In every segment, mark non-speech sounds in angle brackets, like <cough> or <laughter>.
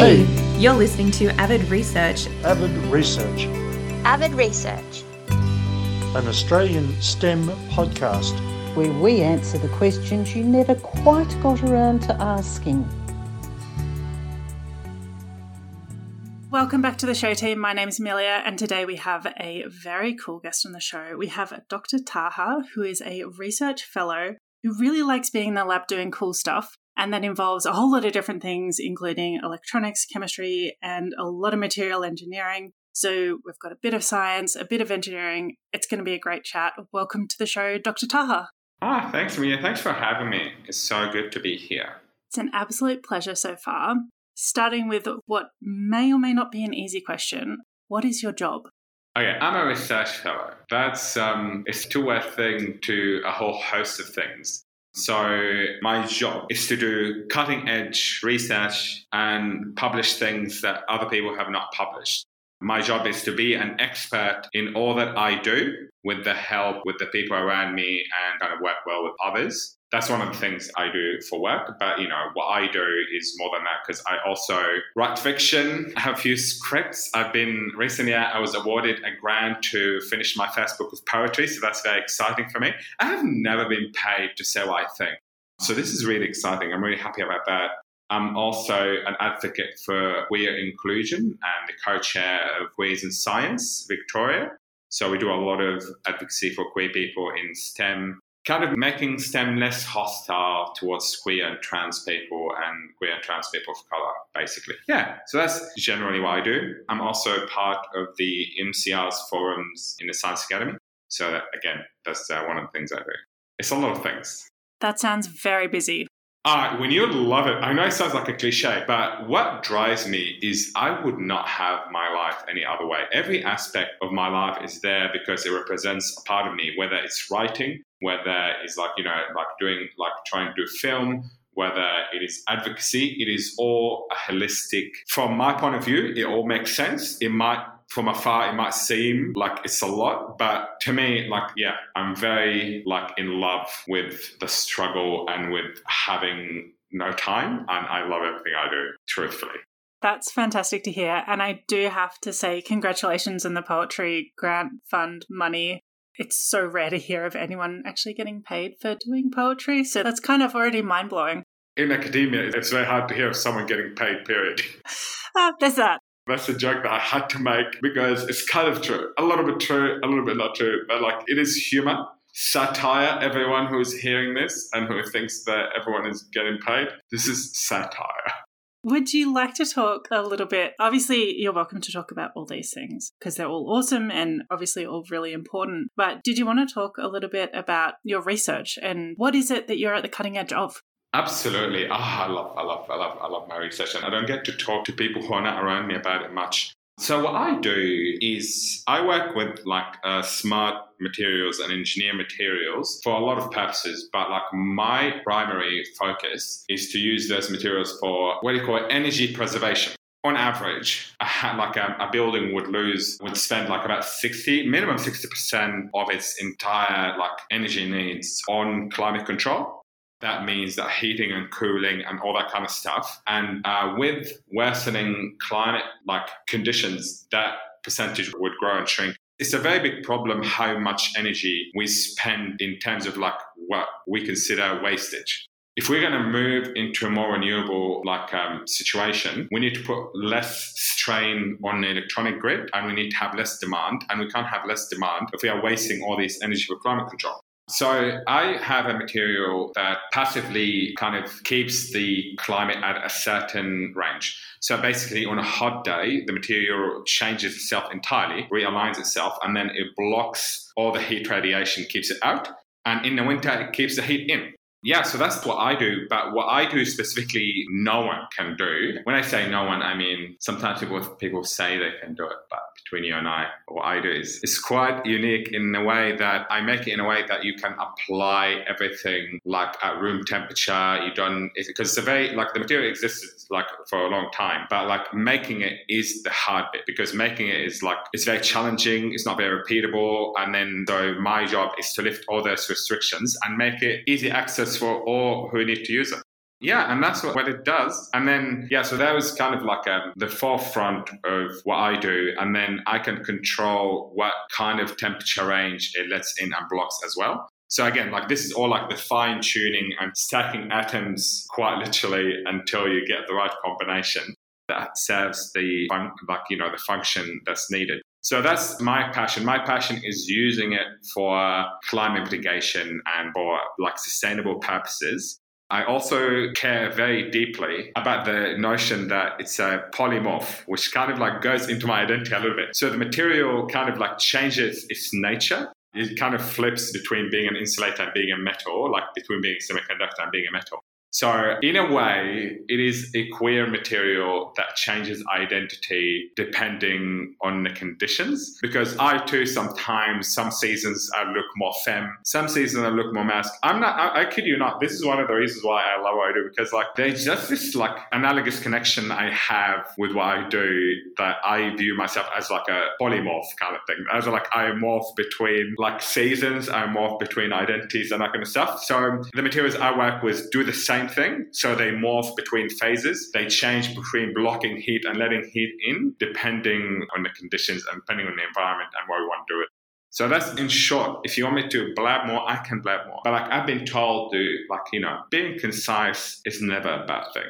Hey, you're listening to Avid Research. Avid Research, Avid Research. an Australian STEM podcast. where we answer the questions you never quite got around to asking. Welcome back to the show team. My name is Amelia, and today we have a very cool guest on the show. We have Dr. Taha, who is a research fellow who really likes being in the lab doing cool stuff. And that involves a whole lot of different things, including electronics, chemistry, and a lot of material engineering. So we've got a bit of science, a bit of engineering. It's going to be a great chat. Welcome to the show, Dr. Taha. Ah, thanks, Mia. Thanks for having me. It's so good to be here. It's an absolute pleasure so far. Starting with what may or may not be an easy question What is your job? Okay, I'm a research fellow. That's um, it's a two-way thing to a whole host of things. So my job is to do cutting-edge research and publish things that other people have not published. My job is to be an expert in all that I do with the help with the people around me and kind of work well with others. That's one of the things I do for work. But, you know, what I do is more than that because I also write fiction. I <laughs> have a few scripts. I've been recently, I was awarded a grant to finish my first book of poetry. So that's very exciting for me. I have never been paid to say what I think. So this is really exciting. I'm really happy about that. I'm also an advocate for queer inclusion and the co-chair of Queers in Science, Victoria. So we do a lot of advocacy for queer people in STEM, kind of making STEM less hostile towards queer and trans people and queer and trans people of color, basically. Yeah, so that's generally what I do. I'm also part of the EMCR's forums in the Science Academy. So that, again, that's uh, one of the things I do. It's a lot of things. That sounds very busy. Uh, when you love it, I know it sounds like a cliche, but what drives me is I would not have my life any other way. Every aspect of my life is there because it represents a part of me, whether it's writing, whether it's like, you know, like doing, like trying to do film, whether it is advocacy, it is all a holistic. From my point of view, it all makes sense. It might from afar it might seem like it's a lot but to me like yeah i'm very like in love with the struggle and with having no time and i love everything i do truthfully That's fantastic to hear. And I do have to say, congratulations on the Poetry Grant Fund money. It's so rare to hear of anyone actually getting paid for doing poetry. So that's kind of already mind blowing. in academia it's very hard to hear of someone getting paid period Ah, there's that. That's a joke that i had to make because it's kind of true a little bit true a little bit not true but like it is humor satire everyone who is hearing this and who thinks that everyone is getting paid this is satire Would you like to talk a little bit? Obviously, you're welcome to talk about all these things because they're all awesome and obviously all really important. But did you want to talk a little bit about your research and what is it that you're at the cutting edge of? Absolutely. Ah, I love, I love, I love, I love my research, and I don't get to talk to people who are not around me about it much. So what I do is I work with like uh, smart materials and engineer materials for a lot of purposes, but like my primary focus is to use those materials for what do you call it, energy preservation. On average, a, like a, a building would lose, would spend like about 60, minimum 60% of its entire like energy needs on climate control that means that heating and cooling and all that kind of stuff. And uh, with worsening climate like conditions, that percentage would grow and shrink. It's a very big problem how much energy we spend in terms of like what we consider wastage. If we're going to move into a more renewable like um, situation, we need to put less strain on the electronic grid, and we need to have less demand. And we can't have less demand if we are wasting all this energy for climate control. So I have a material that passively kind of keeps the climate at a certain range. So basically, on a hot day, the material changes itself entirely, realigns itself, and then it blocks all the heat radiation, keeps it out. And in the winter, it keeps the heat in. Yeah, so that's what I do. But what I do specifically, no one can do. When I say no one, I mean sometimes people people say they can do it, but between you and I, what I do is it's quite unique in a way that I make it in a way that you can apply everything like at room temperature. You don't because it's very like the material exists like for a long time, but like making it is the hard bit because making it is like it's very challenging. It's not very repeatable, and then so my job is to lift all those restrictions and make it easy access for all who need to use it. Yeah, and that's what, what it does. And then, yeah, so that was kind of like um, the forefront of what I do. And then I can control what kind of temperature range it lets in and blocks as well. So again, like this is all like the fine tuning and stacking atoms quite literally until you get the right combination that serves the fun- like you know the function that's needed. So that's my passion. My passion is using it for climate mitigation and for like sustainable purposes. I also care very deeply about the notion that it's a polymorph, which kind of like goes into my identity a little bit. So the material kind of like changes its nature. It kind of flips between being an insulator and being a metal, like between being a semiconductor and being a metal. So, in a way, it is a queer material that changes identity depending on the conditions. Because I too sometimes, some seasons, I look more femme, some seasons I look more masc. I'm not, I, I, kid you not, this is one of the reasons why I love what I do because, like, there's just this, like, analogous connection I have with what I do that I view myself as, like, a polymorph kind of thing. As, like, I morph between, like, seasons, I morph between identities and that kind of stuff. So, the materials I work with do the same same thing. So they morph between phases. They change between blocking heat and letting heat in, depending on the conditions and depending on the environment and where we want to do it. So that's in short. If you want me to blab more, I can blab more. But like I've been told to, like, you know, being concise is never a bad thing.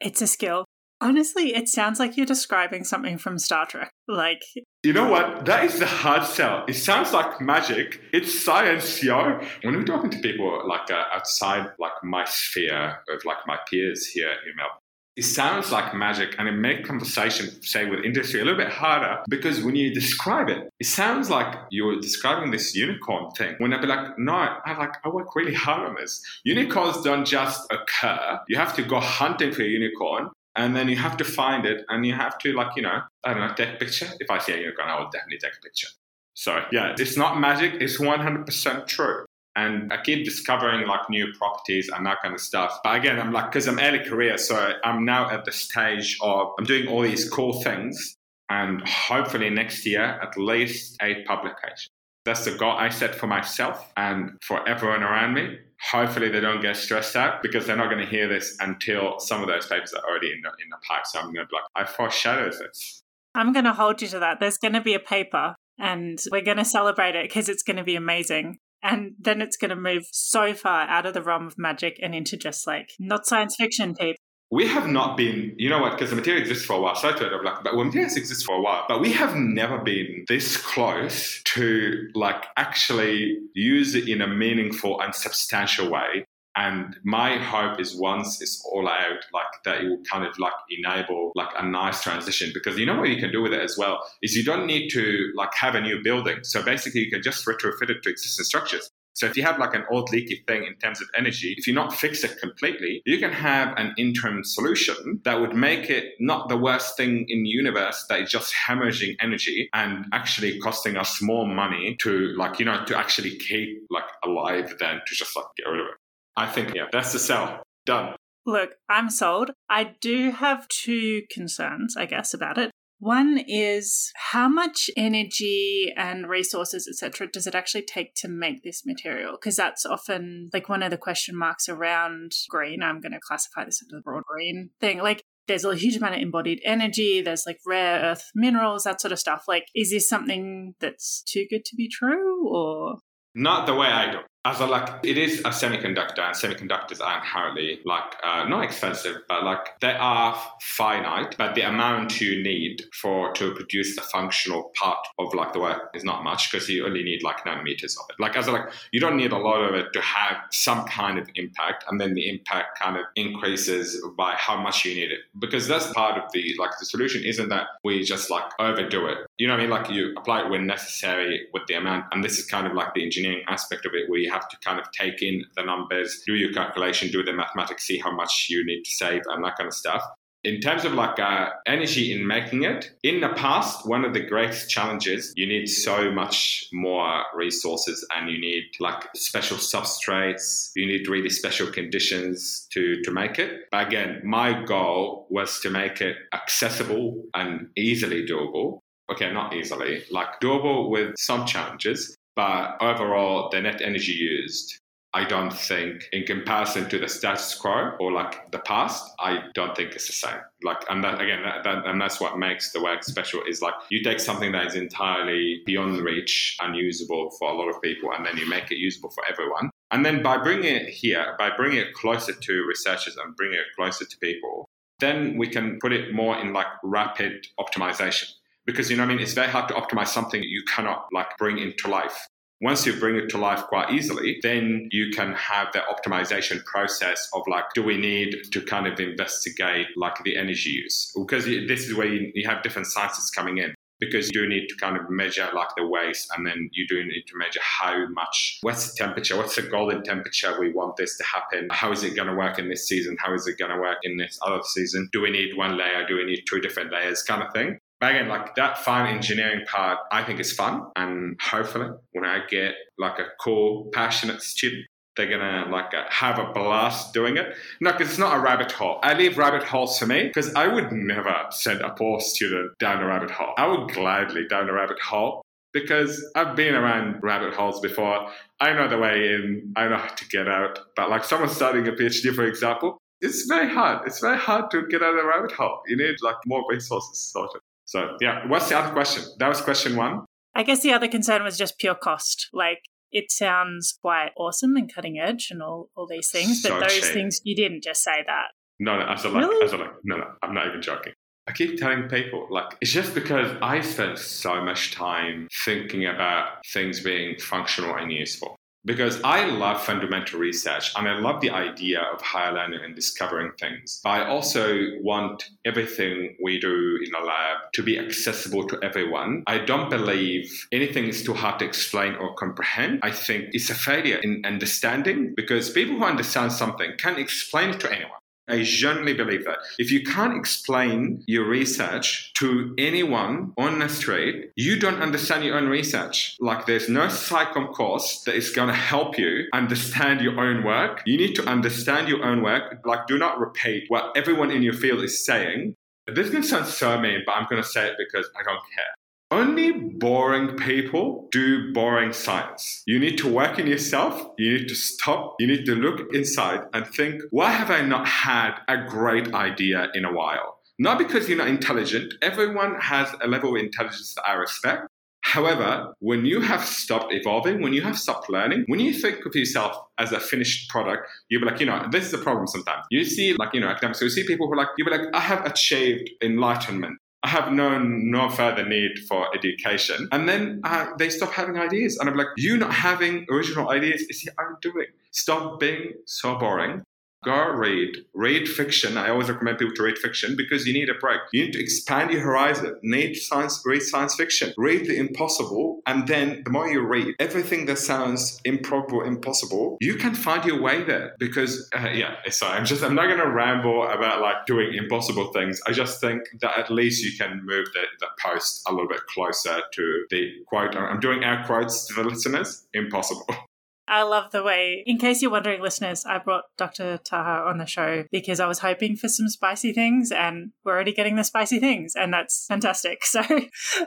It's a skill. Honestly, it sounds like you're describing something from Star Trek. Like, you know what? That is the hard sell. It sounds like magic. It's science, yo. When we're talking to people like uh, outside, like my sphere of like my peers here in Melbourne, it sounds like magic and it makes conversation, say, with industry a little bit harder because when you describe it, it sounds like you're describing this unicorn thing. When I'd be like, no, I like I work really hard on this. Unicorns don't just occur. You have to go hunting for a unicorn and then you have to find it and you have to like you know i don't know take a picture? If i see a unicorn i will definitely take a picture. So yeah it's not magic it's 100% true. And i keep discovering like new properties and that kind of stuff. But again i'm like because i'm early career so i'm now at the stage of i'm doing all these cool things and hopefully next year at least eight publications that's the goal I set for myself and for everyone around me. Hopefully, they don't get stressed out because they're not going to hear this until some of those papers are already in the, in the pipe. So I'm going to be like, I foreshadowed this. I'm going to hold you to that. There's going to be a paper and we're going to celebrate it because it's going to be amazing. And then it's going to move so far out of the realm of magic and into just like not science fiction, people we have not been, you know what, because the material exists for a while. So I told like, but well, materials exist for a while, but we have never been this close to like actually use it in a meaningful and substantial way. And my hope is once it's all out, like that it will kind of like enable like a nice transition. Because you know what you can do with it as well is you don't need to like have a new building. So basically you can just retrofit it to existing structures. So if you have like an old leaky thing in terms of energy, if you not fix it completely, you can have an interim solution that would make it not the worst thing in the universe that is just hemorrhaging energy and actually costing us more money to like, you know, to actually keep like alive than to just like get rid of it. I think, yeah, that's the sell. Done. Look, I'm sold. I do have two concerns, I guess, about it. One is how much energy and resources, etc., does it actually take to make this material? Because that's often like one of the question marks around green. I'm going to classify this into the broad green thing. Like there's a huge amount of embodied energy, there's like rare earth minerals, that sort of stuff. Like, is this something that's too good to be true or? Not the way I do as like it is a semiconductor and semiconductors are inherently like uh, not expensive but like they are finite but the amount you need for to produce the functional part of like the work is not much because you only need like nanometers of it. Like as like you don't need a lot of it to have some kind of impact and then the impact kind of increases by how much you need it. Because that's part of the like the solution isn't that we just like overdo it. You know what i mean? Like you apply it when necessary with the amount and this is kind of like the engineering aspect of it where you have to kind of take in the numbers, do your calculation, do the mathematics, see how much you need to save, and that kind of stuff. In terms of like uh, energy in making it, in the past, one of the greatest challenges, you need so much more resources and you need like special substrates, you need really special conditions to, to make it. But again, my goal was to make it accessible and easily doable. Okay, not easily, like doable with some challenges, but overall, the net energy used I don't think, in comparison to the status quo or like the past, I don't think it's the same. Like, and that, again, that, that, and that's what makes the work special is like you take something that is entirely beyond reach, unusable for a lot of people, and then you make it usable for everyone. And then by bringing it here, by bringing it closer to researchers and bringing it closer to people, then we can put it more in like rapid optimization. Because you know, I mean, it's very hard to optimize something you cannot like bring into life. Once you bring it to life quite easily, then you can have the optimization process of like, do we need to kind of investigate like the energy use? Because this is where you, you have different sciences coming in. Because you do need to kind of measure like the waste and then you do need to measure how much what's the temperature? What's the golden temperature we want this to happen? How is it going to work in this season? How is it going to work in this other season? Do we need one layer? Do we need two different layers? Kind of thing but again, like that fine engineering part, I think is fun. And hopefully, when I get like a cool, passionate student, they're gonna like uh, have a blast doing it. No, because it's not a rabbit hole. I leave rabbit holes for me because I would never send a poor student down a rabbit hole. I would gladly down a rabbit hole because I've been around rabbit holes before. I know the way in. I know how to get out. But like someone starting a PhD, for example, it's very hard. It's very hard to get out of a rabbit hole. You need like more resources, sort of. So, yeah, what's the other question? That was question one. I guess the other concern was just pure cost. Like, it sounds quite awesome and cutting edge and all, all these things, but So those cheap. things, you didn't just say that. No, no, as a like, Really? as a like, no, no, I'm not even joking. I keep telling people, like, it's just because I spent so much time thinking about things being functional and useful. Because I love fundamental research and I love the idea of higher learning and discovering things. I also want everything we do in a lab to be accessible to everyone. I don't believe anything is too hard to explain or comprehend. I think it's a failure in understanding because people who understand something can explain it to anyone. I genuinely believe that. If you can't explain your research to anyone on the street, you don't understand your own research. Like there's no SciComm course that is going to help you understand your own work. You need to understand your own work. Like do not repeat what everyone in your field is saying. This to sound so mean, but I'm going to say it because I don't care. Only boring people do boring science. You need to work in yourself. You need to stop. You need to look inside and think, why have I not had a great idea in a while? Not because you're not intelligent. Everyone has a level of intelligence that I respect. However, when you have stopped evolving, when you have stopped learning, when you think of yourself as a finished product, you'll be like, you know, this is a problem sometimes. You see, like, you know, academics, you see people who are like, you'll be like, I have achieved enlightenment. I have known no further need for education. And then uh, they stop having ideas. And I'm like, you not having original ideas is your own doing. Stop being so boring. Go read. Read fiction. I always recommend people to read fiction because you need a break. You need to expand your horizon. Need science, read science fiction. Read the impossible. And then the more you read everything that sounds improbable, impossible, you can find your way there. Because, uh, yeah, sorry, I'm just, I'm not to ramble about like doing impossible things. I just think that at least you can move the, the post a little bit closer to the quote. I'm doing air quotes to the listeners. Impossible. <laughs> I love the way, in case you're wondering, listeners, I brought Dr. Taha on the show because I was hoping for some spicy things and we're already getting the spicy things, and that's fantastic. <laughs> So,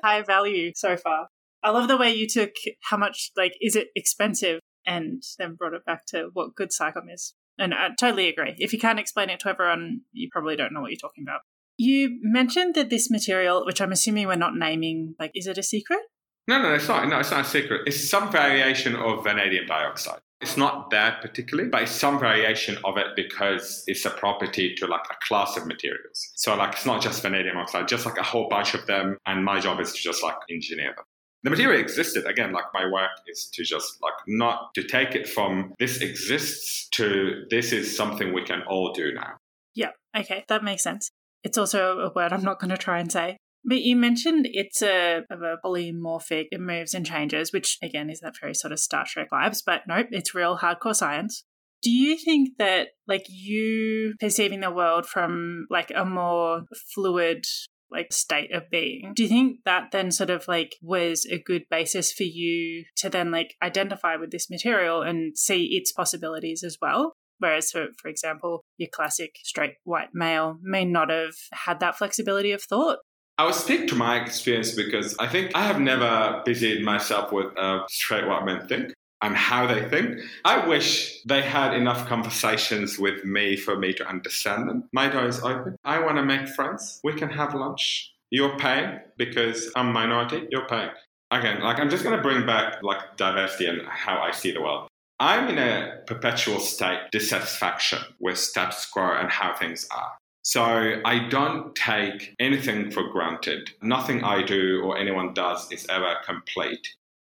high value so far. I love the way you took how much, like, is it expensive? And then brought it back to what good SciComm is. And I totally agree. If you can't explain it to everyone, you probably don't know what you're talking about. You mentioned that this material, which I'm assuming we're not naming, like, is it a secret? No, no, it's not. No, it's not a secret. It's some variation of vanadium dioxide. It's not that particularly, but it's some variation of it because it's a property to like a class of materials. So like it's not just vanadium oxide, just like a whole bunch of them. And my job is to just like engineer them. The material existed. Again, like my work is to just like not to take it from this exists to this is something we can all do now. Yeah, okay, that makes sense. It's also a word I'm not going to try and say. But you mentioned it's a, a polymorphic, it moves and changes, which again is that very sort of Star Trek vibes, but nope, it's real hardcore science. Do you think that like you perceiving the world from like a more fluid like state of being, do you think that then sort of like was a good basis for you to then like identify with this material and see its possibilities as well? Whereas, for, for example, your classic straight white male may not have had that flexibility of thought. I will speak to my experience because I think I have never busied myself with a straight white men think. and how they think. I wish they had enough conversations with me for me to understand them. My door is open. I want to make friends. We can have lunch. You're paying because I'm minority. You're paying. Again, like I'm just going to bring back like diversity and how I see the world. I'm in a perpetual state dissatisfaction with status quo and how things are. So I don't take anything for granted. Nothing I do or anyone does is ever complete.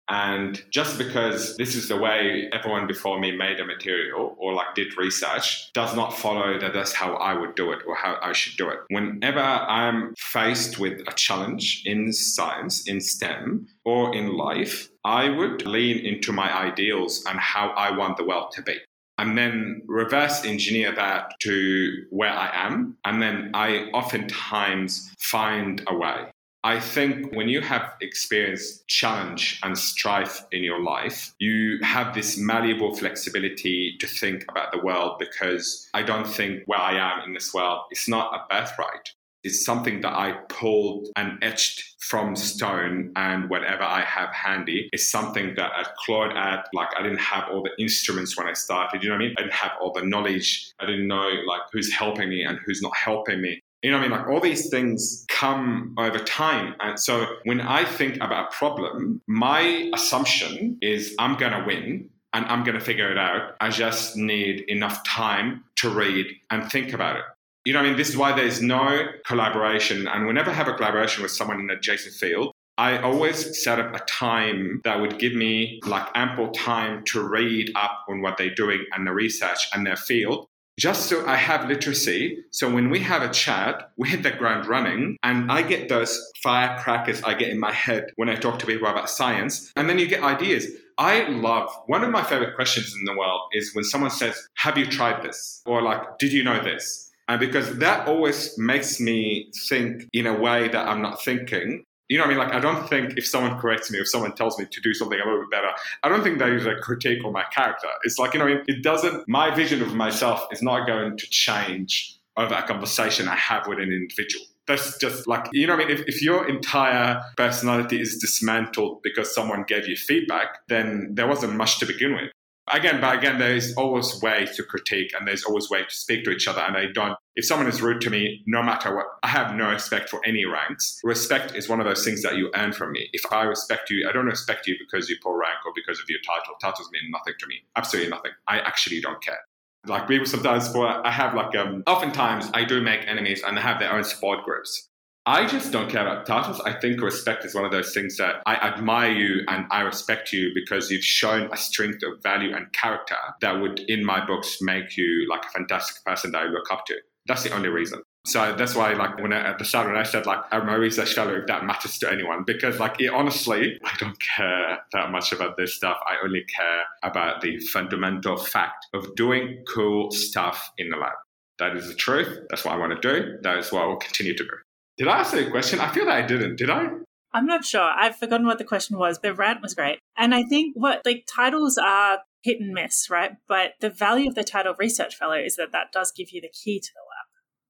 And just because this is the way everyone before me made a material or like did research does not follow that that's how I would do it or how I should do it. Whenever I'm faced with a challenge in science, in STEM, or in life, I would lean into my ideals and how I want the world to be and then reverse engineer that to where I am. And then I oftentimes find a way. I think when you have experienced challenge and strife in your life, you have this malleable flexibility to think about the world because I don't think where I am in this world is not a birthright. It's something that I pulled and etched from stone and whatever I have handy is something that I clawed at. Like I didn't have all the instruments when I started, you know what I mean? I didn't have all the knowledge. I didn't know like who's helping me and who's not helping me. You know what I mean? Like all these things come over time. And so when I think about a problem, my assumption is I'm going to win and I'm going to figure it out. I just need enough time to read and think about it. You know I mean? This is why there's no collaboration. And whenever I have a collaboration with someone in an adjacent field, I always set up a time that would give me like ample time to read up on what they're doing and the research and their field just so I have literacy. So when we have a chat, <laughs> we hit the ground running, and I get those firecrackers I get in my head when I talk to people about science, and then you get ideas. I love one of my favorite questions in the world is when someone says, Have you tried this? Or like, Did you know this? And because that always makes me think in a way that I'm not thinking. You know what I mean? Like, I don't think if someone corrects me, if someone tells me to do something a little bit better, I don't think that is a critique on my character. It's like, you know, it doesn't, my vision of myself is not going to change over a conversation I have with an individual. That's just like, you know what I mean? If, if your entire personality is dismantled because someone gave you feedback, then there wasn't much to begin with again, but again, there is always ways to critique and there's always way to speak to each other. And I don't, if someone is rude to me, no matter what, I have no respect for any ranks. Respect is one of those things that you earn from me. If I respect you, I don't respect you because you pull rank or because of your title. Titles mean nothing to me. Absolutely nothing. I actually don't care. Like people sometimes, for I have like, um, oftentimes I do make enemies and they have their own support groups. I just don't care about titles. I think respect is one of those things that I admire you and I respect you because you've shown a strength of value and character that would, in my books, make you like a fantastic person that I look up to. That's the only reason. So that's why, like, when I, at the start when I said like I'm a research fellow, if that matters to anyone, because like it, honestly, <laughs> I don't care that much about this stuff. I only care about the fundamental fact of doing cool stuff in the lab. That is the truth. That's what I want to do. That is what I will continue to do. Did I ask a question? I feel that I didn't. Did I? I'm not sure. I've forgotten what the question was. The rant was great. And I think what, like, titles are hit and miss, right? But the value of the title research fellow is that that does give you the key to the lab.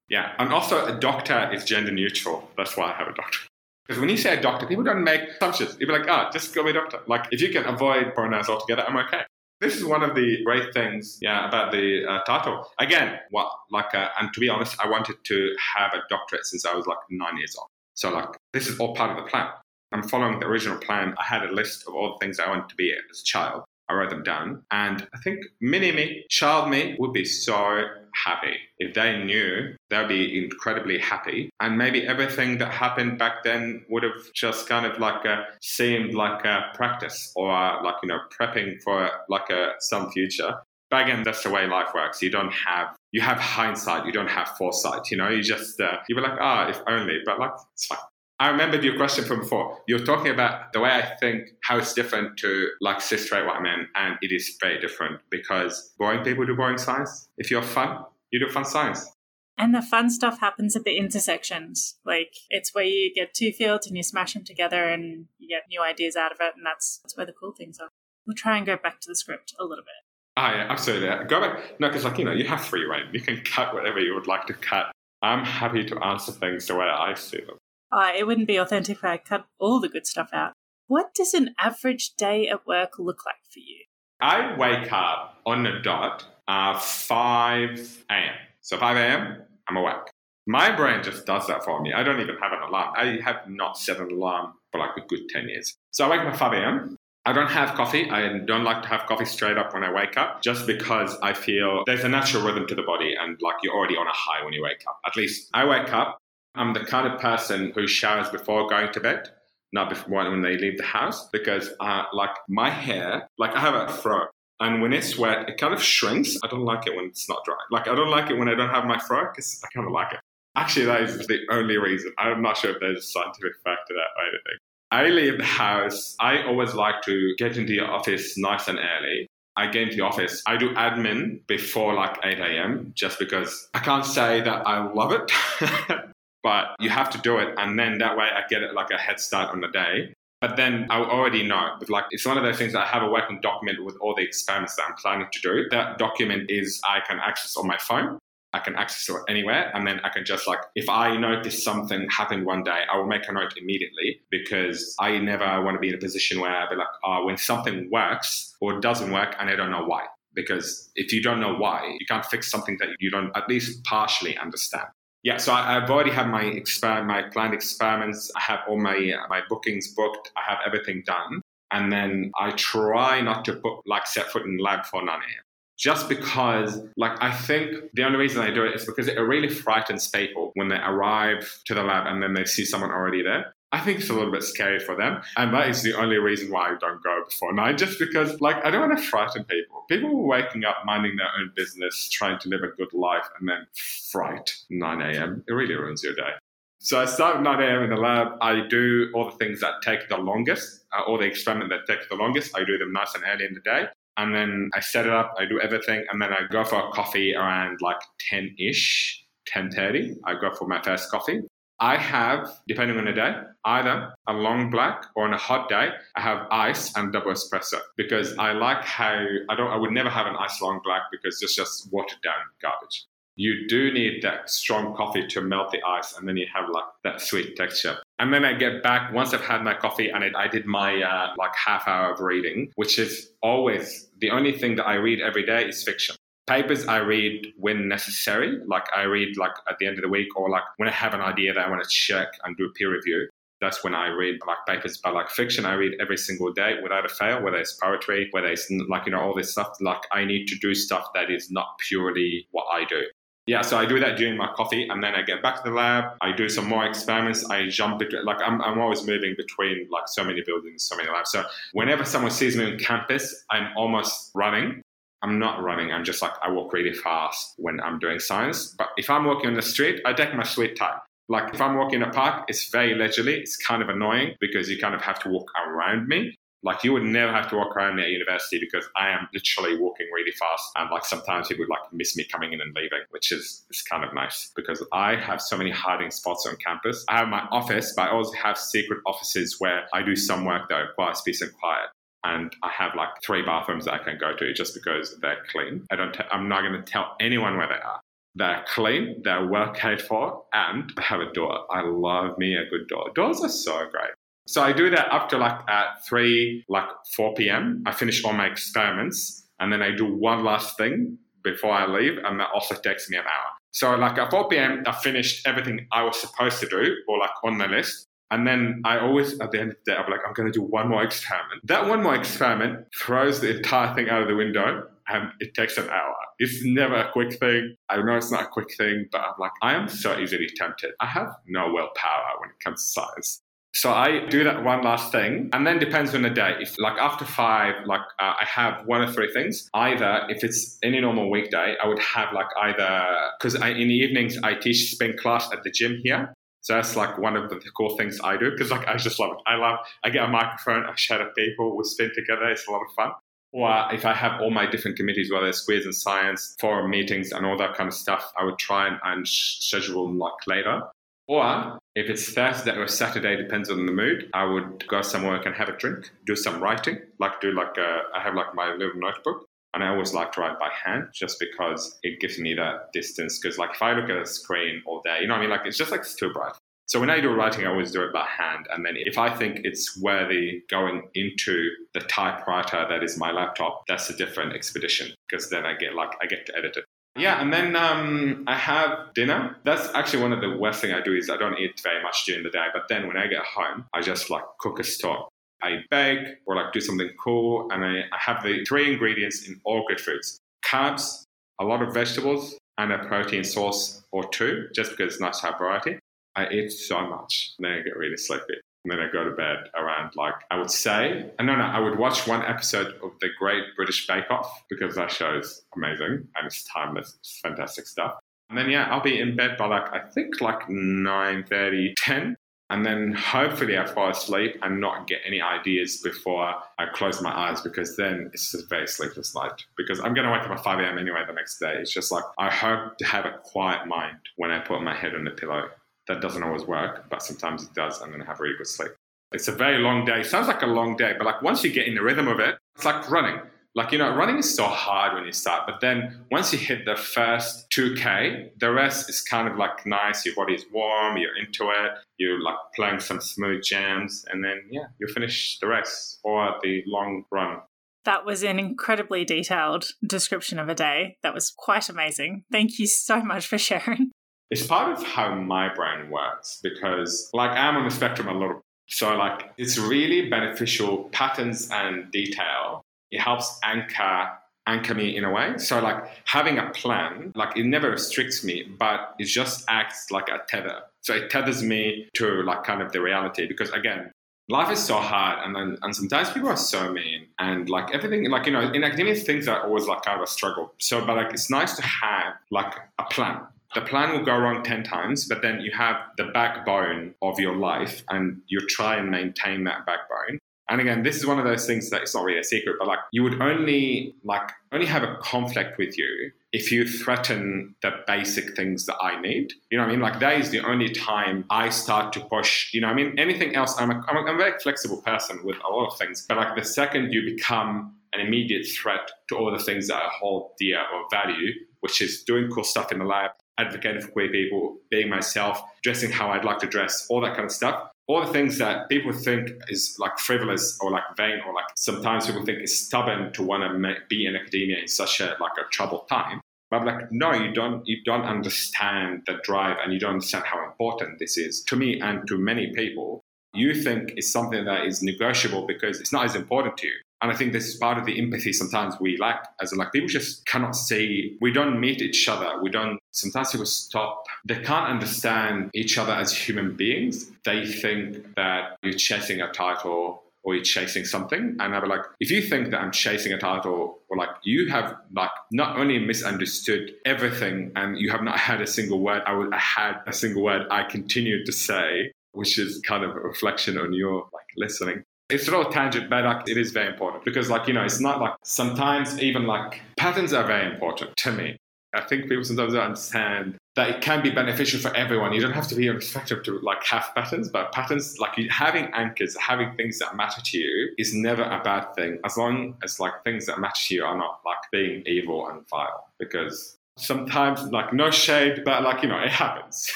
Yeah. And also, a doctor is gender neutral. That's why I have a doctor. Because when you say a doctor, people don't make assumptions. You'd be like, ah, oh, just go with doctor. Like, if you can avoid pronouns altogether, I'm okay. This is one of the great things, yeah, about the uh, title. Again, what like, uh, and to be honest, I wanted to have a doctorate since I was like nine years old. So like, this is all part of the plan. I'm following the original plan. I had a list of all the things I wanted to be as a child. I wrote them down. And I think mini me, child me, would be so happy. If they knew, they'd be incredibly happy. And maybe everything that happened back then would have just kind of like a, seemed like a practice or like, you know, prepping for like a some future. But again, that's the way life works. You don't have, you have hindsight. You don't have foresight. You know, you just, uh, you were like, ah, oh, if only, but like, it's fine. I remembered your question from before. You're talking about the way I think, how it's different to like cis straight white men, and it is very different because boring people do boring science. If you're fun, you do fun science. And the fun stuff happens at the intersections. Like it's where you get two fields and you smash them together and you get new ideas out of it, and that's that's where the cool things are. We'll try and go back to the script a little bit. Ah, yeah, absolutely. Go back. No, because like you know, you have free reign. You can <laughs> cut whatever you would like to cut. I'm happy to answer things the way I see them. Uh, it wouldn't be authentic if I cut all the good stuff out. What does an average day at work look like for you? I wake up on the dot uh, 5 a.m. So 5 a.m., I'm awake. My brain just does that for me. I don't even have an alarm. I have not set an alarm for like a good 10 years. So I wake up at 5 a.m. I don't have coffee. I don't like to have coffee straight up when I wake up just because I feel there's a natural rhythm to the body and like you're already on a high when you wake up. At least I wake up. I'm the kind of person who showers before going to bed, not before when they leave the house because uh, like my hair, like I have a fro and when it's wet, it kind of shrinks. I don't like it when it's not dry. Like I don't like it when I don't have my fro because I kind of like it. Actually, that is the only reason. I'm not sure if there's a scientific fact to that or anything. I leave the house. I always like to get into the office nice and early. I get into the office. I do admin before like 8 a.m. just because I can't say that I love it, <laughs> but you have to do it. And then that way I get it like a head start on the day. But then I already know, but like it's one of those things that I have a working document with all the experiments that I'm planning to do. That document is I can access on my phone. I can access it anywhere. And then I can just like, if I notice something happened one day, I will make a note immediately because I never want to be in a position where I'll be like, oh, when something works or doesn't work and I don't know why. Because if you don't know why, you can't fix something that you don't at least partially understand. Yeah, so I, have already had my exper- my planned experiments. I have all my uh, my bookings booked. I have everything done, and then I try not to book like set foot in the lab for 9 a.m just because like i think the only reason i do it is because it really frightens people when they arrive to the lab and then they see someone already there I think it's a little bit scary for them. And that is the only reason why I don't go before nine, just because, like, I don't want to frighten people. People are waking up, minding their own business, trying to live a good life, and then fright 9 a.m. It really ruins your day. So I start at 9 a.m. in the lab. I do all the things that take the longest, uh, all the experiment that take the longest. I do them nice and early in the day and then I set it up, I do everything, and then I go for a coffee around like 10 ish, 10.30. I go for my first coffee. I have, depending on the day, either a long black or on a hot day, I have ice and double espresso because I like how I don't. I would never have an ice long black because it's just watered down garbage you do need that strong coffee to melt the ice and then you have like that sweet texture and then i get back once i've had my coffee and it, i did my uh, like half hour of reading which is always the only thing that i read every day is fiction papers i read when necessary like i read like at the end of the week or like when i have an idea that i want to check and do a peer review that's when I read like papers. But like fiction, I read every single day without a fail, whether it's poetry, whether it's like, you know, all this stuff. Like I need to do stuff that is not purely what I do. Yeah, so I do that during my coffee, and then I get back to the lab. I do some more experiments. I jump between, like I'm, I'm always moving between like so many buildings, so many labs. So whenever someone sees me on campus, I'm almost running. I'm not running. I'm just like I walk really fast when I'm doing science. But if I'm walking on the street, I take my sweet time. Like if I'm walking in a park, it's very leisurely. It's kind of annoying because you kind of have to walk around me. Like you would never have to walk around me at university because I am literally walking really fast. And like sometimes people would like miss me coming in and leaving, which is, is kind of nice because I have so many hiding spots on campus. I have my office, but I also have secret offices where I do some work that requires peace and quiet and I have like three bathrooms that I can go to just because they're clean. I don't. i t- I'm not going to tell anyone where they are. They're clean. They're well cared for, and they have a door. I love me a good door. Doors are so great. So I do that up to like at 3, like 4 p.m. I finish all my experiments and then I do one last thing before I leave and that also takes me an hour. So like at 4 p.m. I finished everything I was supposed to do or like on the list. And then I always, at the end of the day, I'm like, I'm going to do one more experiment. That one more experiment throws the entire thing out of the window and it takes an hour. It's never a quick thing. I know it's not a quick thing, but I'm like, I am so easily tempted. I have no willpower when it comes to science. So I do that one last thing, and then depends on the day. If like after five, like uh, I have one or three things. Either if it's any normal weekday, I would have like either because in the evenings I teach spin class at the gym here. So that's like one of the cool things I do because like I just love it. I love I get a microphone, I chat at people, we spin together. It's a lot of fun. Or if I have all my different committees, whether it's quiz and science, forum meetings, and all that kind of stuff, I would try and, and schedule them like later. Or if it's Thursday or Saturday, depends on the mood, I would go somewhere and have a drink, do some writing, like do like a, I have like my little notebook. And I always like to write by hand just because it gives me that distance. Because like if I look at a screen all day, you know what I mean? Like it's just like it's too bright. So when I do writing, I always do it by hand. And then if I think it's worthy going into the typewriter that is my laptop, that's a different expedition because then I get like I get to edit it. Yeah, and then um, I have dinner. That's actually one of the worst thing I do is I don't eat very much during the day. But then when I get home, I just like cook a stock. I bake or like do something cool, and I, I have the three ingredients in all good foods: carbs, a lot of vegetables, and a protein source or two, just because it's nice to have variety. I eat so much, and then I get really sleepy. And then I go to bed around like I would say, and no, no, I would watch one episode of the Great British Bake Off because that show is amazing and it's timeless, it's fantastic stuff. And then yeah, I'll be in bed by like I think like 9 30, 10. And then hopefully I fall asleep and not get any ideas before I close my eyes because then it's a very sleepless night. Because I'm going to wake up at 5 a.m. anyway the next day. It's just like I hope to have a quiet mind when I put my head on the pillow that doesn't always work, but sometimes it does, and then I have really good sleep. It's a very long day. Sounds like a long day, but like once you get in the rhythm of it, it's like running. Like, you know, running is so hard when you start, but then once you hit the first 2K, the rest is kind of like nice. Your body's warm, you're into it, you're like playing some smooth jams, and then, yeah, you finish the rest or the long run. That was an incredibly detailed description of a day. That was quite amazing. Thank you so much for sharing. It's part of how my brain works because, like, I'm on the spectrum a little. So, like, it's really beneficial patterns and detail. It helps anchor anchor me in a way. So, like, having a plan, like, it never restricts me, but it just acts like a tether. So it tethers me to like kind of the reality because again, life is so hard and then, and sometimes people are so mean and like everything like you know in academia things are always like kind of a struggle so but like it's nice to have like a plan the plan will go wrong 10 times, but then you have the backbone of your life and you try and maintain that backbone. And again, this is one of those things that it's not really a secret, but like you would only like only have a conflict with you if you threaten the basic things that I need. You know what I mean? Like that is the only time I start to push. You know, I mean, anything else, I'm a, I'm a, I'm a very flexible person with a lot of things, but like the second you become an immediate threat to all the things that I hold dear or value, which is doing cool stuff in the lab, advocating for queer people, being myself, dressing how I'd like to dress, all that kind of stuff. All the things that people think is like frivolous or like vain or like sometimes people think is stubborn to want to be in academia in such a like a troubled time. But like, no, you don't you don't understand the drive and you don't understand how important this is to me and to many people. You think it's something that is negotiable because it's not as important to you. And I think this is part of the empathy sometimes we lack as a like people just cannot see we don't meet each other. We don't sometimes people stop they can't understand each other as human beings. They think that you're chasing a title or you're chasing something. And I'd like, if you think that I'm chasing a title, or like you have like not only misunderstood everything and you have not had a single word, I would I had a single word I continued to say, which is kind of a reflection on your like listening it's a little tangent, but like, it is very important because, like, you know, it's not like sometimes even like patterns are very important to me. I think people sometimes don't understand that it can be beneficial for everyone. You don't have to be spectrum to like have patterns, but patterns like having anchors, having things that matter to you is never a bad thing as long as like things that matter to you are not like being evil and vile. Because sometimes like no shade, but like you know it happens.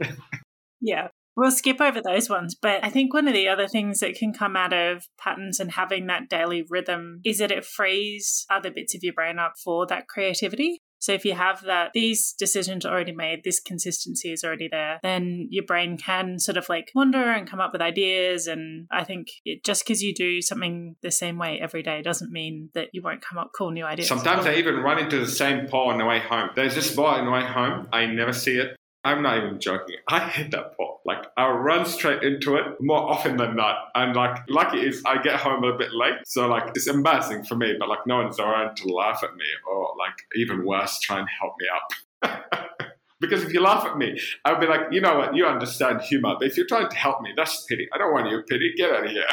<laughs> yeah, We'll skip over those ones, but I think one of the other things that can come out of patterns and having that daily rhythm is that it frees other bits of your brain up for that creativity. So if you have that, these decisions are already made, this consistency is already there, then your brain can sort of like wander and come up with ideas. And I think it, just because you do something the same way every day doesn't mean that you won't come up cool new ideas. Sometimes I even run into the same pole on the way home. There's this ball on the way home. I never see it. I'm not even joking. I hit that pole. Like I'll run straight into it more often than not. And like lucky is I get home a bit late. So like it's embarrassing for me, but like no one's around to laugh at me or like even worse, try and help me up. <laughs> because if you laugh at me, I'll be like, you know what, you understand humor. But if you're trying to help me, that's pity. I don't want your pity. Get out of here.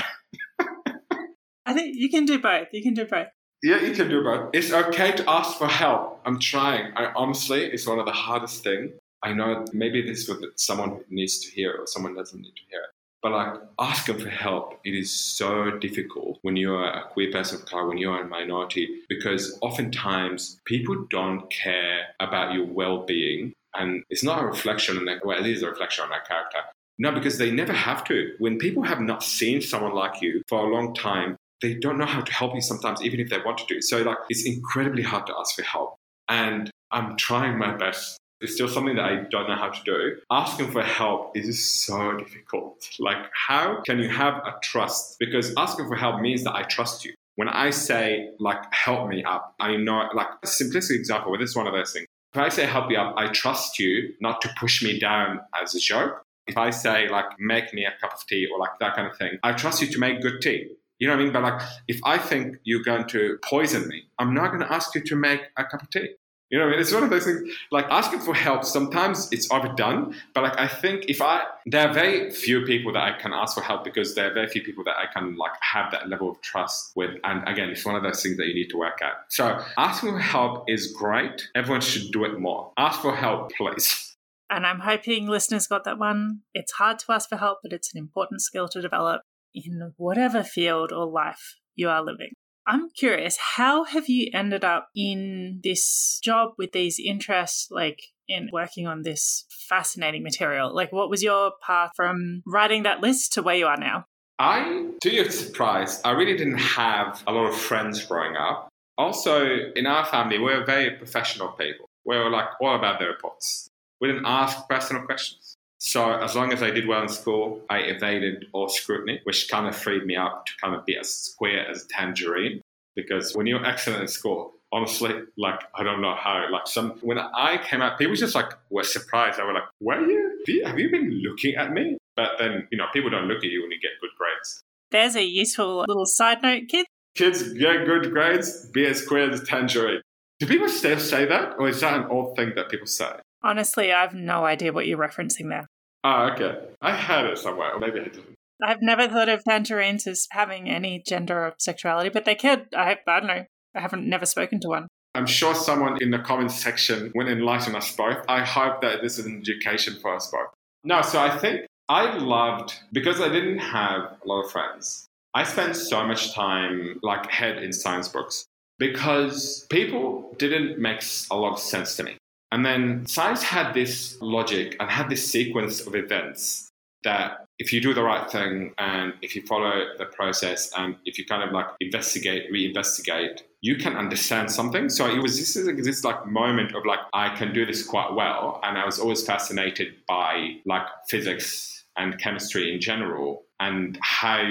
I think you can do both. You can do both. Yeah, you can do both. It's okay to ask for help. I'm trying. I honestly, it's one of the hardest things I know maybe this is someone needs to hear or someone doesn't need to hear. But like asking for help, it is so difficult when you're a queer person of color, when you're a minority, because oftentimes people don't care about your well-being, and it's not a reflection on that. Well, it is a reflection on that character. No, because they never have to. When people have not seen someone like you for a long time, they don't know how to help you sometimes, even if they want to do. So, like, it's incredibly hard to ask for help. And I'm trying my best. It's still something that I don't know how to do. Asking for help is so difficult. Like, how can you have a trust? Because asking for help means that I trust you. When I say, like, help me up, I know, like, a simplistic example, but this is one of those things. If I say help you up, I trust you not to push me down as a joke. If I say, like, make me a cup of tea or like that kind of thing, I trust you to make good tea. You know what I mean? But like, if I think you're going to poison me, I'm not going to ask you to make a cup of tea. You know what I mean? It's one of those things, like asking for help, sometimes it's overdone. But like, I think if I, there are very few people that I can ask for help because there are very few people that I can like have that level of trust with. And again, it's one of those things that you need to work at. So asking for help is great. Everyone should do it more. Ask for help, please. And I'm hoping listeners got that one. It's hard to ask for help, but it's an important skill to develop in whatever field or life you are living. I'm curious, how have you ended up in this job with these interests, like in working on this fascinating material? Like, what was your path from writing that list to where you are now? I, to your surprise, I really didn't have a lot of friends growing up. Also, in our family, we're very professional people. We were like all about the reports. We didn't ask personal questions. So as long as I did well in school, I evaded all scrutiny, which kind of freed me up to kind of be as square as a tangerine. Because when you're excellent in school, honestly, like I don't know how. Like some when I came out, people just like were surprised. They were like, "Were you? Have you been looking at me?" But then you know, people don't look at you when you get good grades. There's a useful little side note, kids. Kids get good grades, be as square as a tangerine. Do people still say that, or is that an old thing that people say? Honestly, I have no idea what you're referencing there. Oh, okay. I had it somewhere, or maybe I didn't. I've never thought of tangerines as having any gender or sexuality, but they could. I, I don't know. I haven't never spoken to one. I'm sure someone in the comments section will enlighten us both. I hope that this is an education for us both. No, so I think I loved, because I didn't have a lot of friends, I spent so much time like head in science books because people didn't make a lot of sense to me. And then science had this logic and had this sequence of events that if you do the right thing and if you follow the process and if you kind of like investigate, reinvestigate, you can understand something. So it was this this like moment of like I can do this quite well, and I was always fascinated by like physics and chemistry in general and how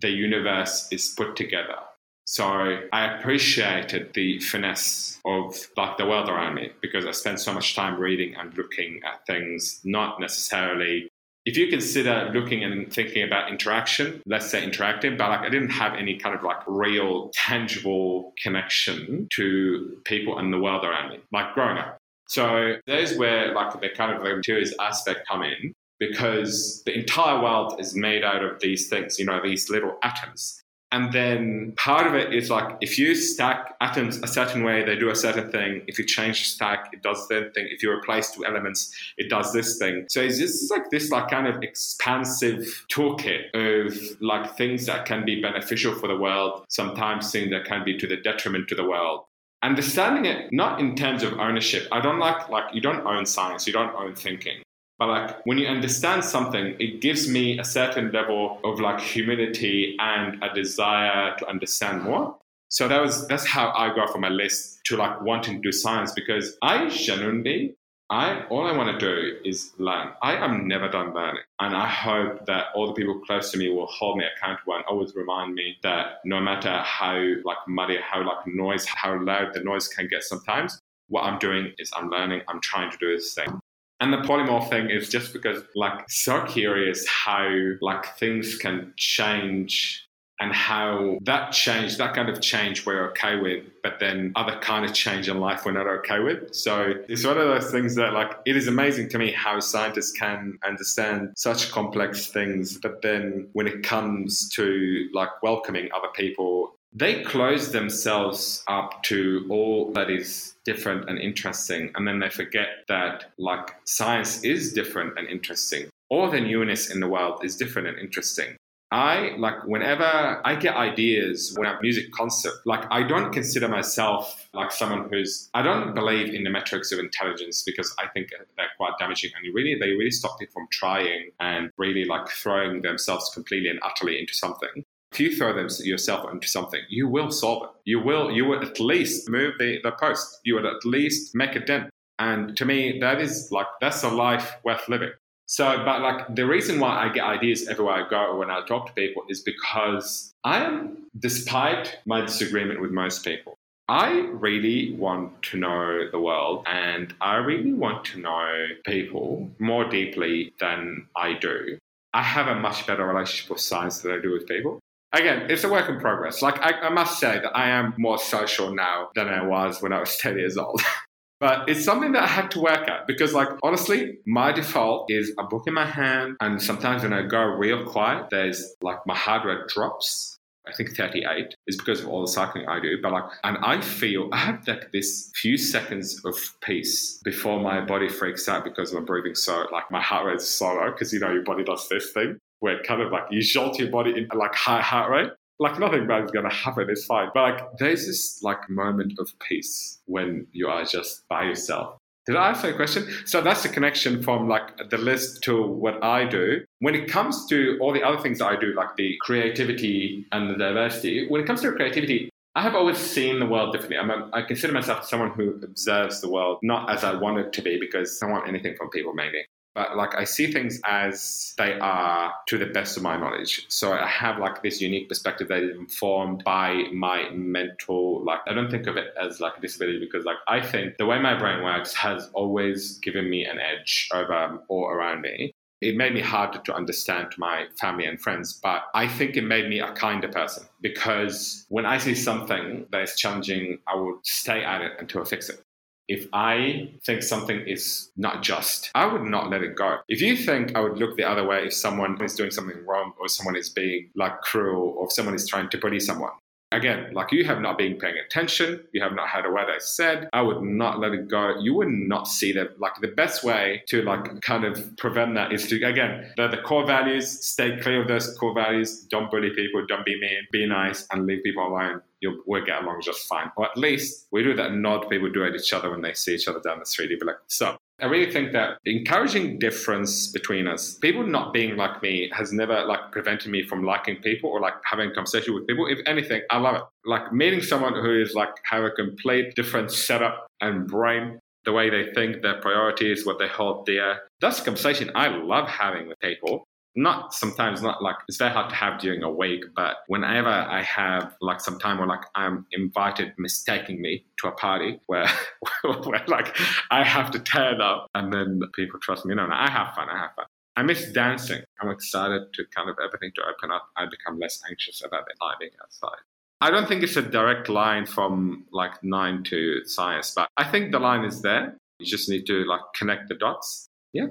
the universe is put together. So I appreciated the finesse of like the world around me because I spent so much time reading and looking at things, not necessarily if you consider looking and thinking about interaction, let's say interactive, but like I didn't have any kind of like real tangible connection to people and the world around me, like growing up. So there's where like the kind of the materials aspect come in because the entire world is made out of these things, you know, these little atoms. And then part of it is like if you stack atoms a certain way, they do a certain thing. If you change the stack, it does that thing. If you replace two elements, it does this thing. So it's just like this like kind of expansive toolkit of like things that can be beneficial for the world, sometimes things that can be to the detriment to the world. Understanding it not in terms of ownership. I don't like like you don't own science, you don't own thinking. But like when you understand something, it gives me a certain level of like humility and a desire to understand more. So that was that's how I got from my list to like wanting to do science because I genuinely I all I want to do is learn. I am never done learning. And I hope that all the people close to me will hold me accountable and always remind me that no matter how like muddy, how like noise, how loud the noise can get sometimes, what I'm doing is I'm learning, I'm trying to do this thing. And the polymorph thing is just because, like, so curious how, like, things can change and how that change, that kind of change we're okay with, but then other kind of change in life we're not okay with. So it's one of those things that, like, it is amazing to me how scientists can understand such complex things, but then when it comes to, like, welcoming other people they close themselves up to all that is different and interesting and then they forget that like science is different and interesting all the newness in the world is different and interesting I like whenever I get ideas when I have music concert, like I don't consider myself like someone who's I don't believe in the metrics of intelligence because I think they're quite damaging and really they really stop people from trying and really like throwing themselves completely and utterly into something. If you throw them yourself into something, you will solve it. You will you will at least move the, the post. You would at least make a dent. And to me, that is like that's a life worth living. So, but like the reason why I get ideas everywhere I go or when I talk to people is because I am, despite my disagreement with most people, I really want to know the world and I really want to know people more deeply than I do. I have a much better relationship with science than I do with people. Again, it's a work in progress. Like, I, I must say that I am more social now than I was when I was <laughs> 10 years old. <laughs> But it's something that I had to work at because, like, honestly, my default is a book in my hand. And sometimes when I go real quiet, there's like my heart rate drops. I think 38 is because of all the cycling I do. But like, and I feel I have like this few seconds of peace before my body freaks out because I'm breathing so, like, my heart rate is so low because you know your body does this thing where it kind of like you jolt your body in like high heart rate like nothing bad is to happen. It's fine. But like there's this like moment of peace when you are just by yourself. Did I answer your question? So that's the connection from like the list to what I do. When it comes to all the other things I do, like the creativity and the diversity, when it comes to creativity, I have always seen the world differently. I'm a, I consider myself someone who observes the world not as I want it to be because I want anything from people mainly but like I see things as they are to the best of my knowledge. So I have like this unique perspective that is informed by my mental like I don't think of it as like a disability because like I think the way my brain works has always given me an edge over um, all around me. It made me harder to understand my family and friends, but I think it made me a kinder person because when I see something that is challenging, I would stay at it until I fix it. If I think something is not just, I would not let it go. If you think I would look the other way if someone is doing something wrong or someone is being like cruel or if someone is trying to bully someone, again, like you have not been paying attention, you have not heard a word I said, I would not let it go. You would not see that. Like the best way to like kind of prevent that is to again, the, the core values, stay clear of those core values, don't bully people, don't be mean, be nice, and leave people alone you'll we'll get along just fine. Or at least we do that nod people do at each other when they see each other down the street. You'd be like, so I really think that encouraging difference between us, people not being like me, has never like prevented me from liking people or like having a conversation with people. If anything, I love it. Like meeting someone who is like have a complete different setup and brain, the way they think, their priorities, what they hold dear. That's a conversation I love having with people not sometimes not like it's very hard to have during a week but whenever i have like some time or like i'm invited mistakenly to a party where, <laughs> where like i have to turn up and then people trust me. No no i have fun i have fun. I miss dancing. I'm excited to kind of everything to open up. I become less anxious about the being outside. I don't think it's a direct line from like nine to science but i think the line is there. You just need to like connect the dots. Yeah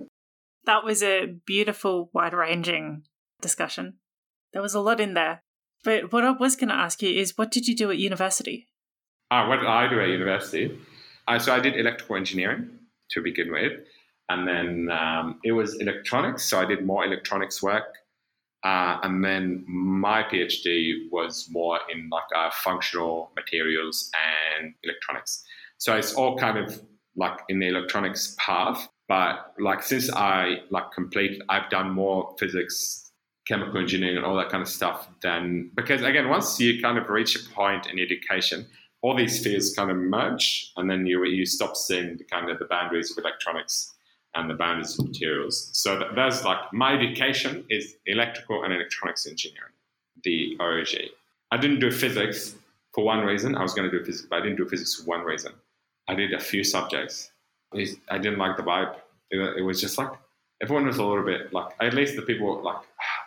that was a beautiful, wide ranging discussion. There was a lot in there. But what I was going to ask you is what did you do at university? Ah, what did I do at university? Uh, so I did electrical engineering to begin with. And then um, it was electronics. So I did more electronics work. Uh, and then my PhD was more in like uh, functional materials and electronics. So it's all kind of like in the electronics path. But like since I like complete, I've done more physics, chemical engineering, and all that kind of stuff. Than because again, once you kind of reach a point in education, all these fields kind of merge, and then you you stop seeing the kind of the boundaries of electronics and the boundaries of materials. So that, that's like my education is electrical and electronics engineering, the OEG. I didn't do physics for one reason. I was going to do physics, but I didn't do physics for one reason. I did a few subjects I didn't like the vibe. It, it, was just like everyone was a little bit like at least the people like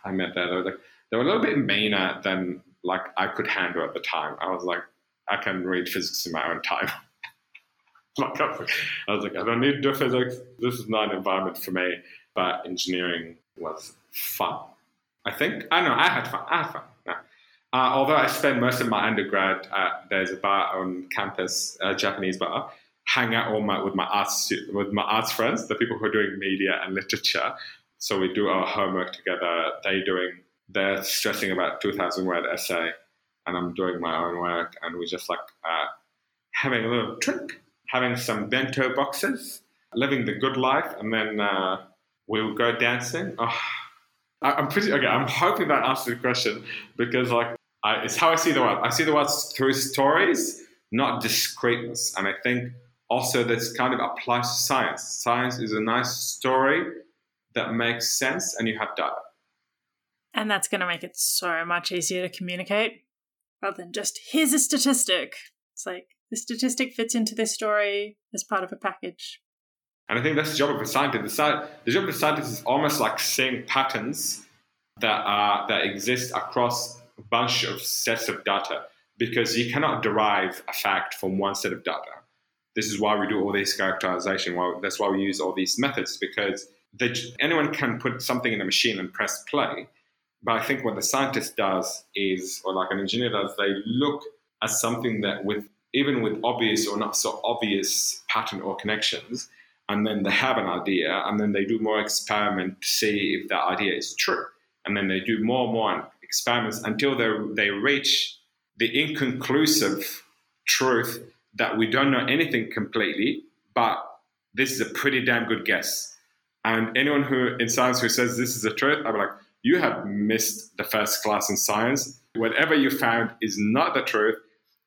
I met there they were like they were a little bit meaner than like I could handle at the time. I was like I can read physics in my own time. <laughs> like I was like I don't need to do physics. This is not an environment for me. But engineering was fun. I think I know I had fun. I had fun. Uh, although I spent most of my undergrad, there's a bar on campus, a Japanese bar, hang out all my, with my arts with my arts friends, the people who are doing media and literature. So we do our homework together. They doing they're stressing about 2,000 word essay, and I'm doing my own work, and we just like uh, having a little drink, having some bento boxes, living the good life, and then uh, we'll go dancing. Oh, I'm pretty okay. I'm hoping that answers the question because like I, it's how I see the world. I see the world through stories, not discreteness, and I think also this kind of applies to science. Science is a nice story that makes sense, and you have data. And that's going to make it so much easier to communicate rather than just, here's a statistic. It's like, the statistic fits into this story as part of a package. And I think that's the job of a scientist. The, the job of a scientist is almost like seeing patterns that are that exist across a bunch of sets of data because you cannot derive a fact from one set of data. This is why we do all this characterization. Well, that's why we use all these methods because anyone can put something in a machine and press play. But I think what the scientist does is, or like an engineer does, they look at something that with even with obvious or not so obvious pattern or connections, and then they have an idea, and then they do more experiment to see if that idea is true, and then they do more and more experiments until they they reach the inconclusive truth that we don't know anything completely, but this is a pretty damn good guess. And anyone who in science who says this is the truth, I'm like, you have missed the first class in science. Whatever you found is not the truth.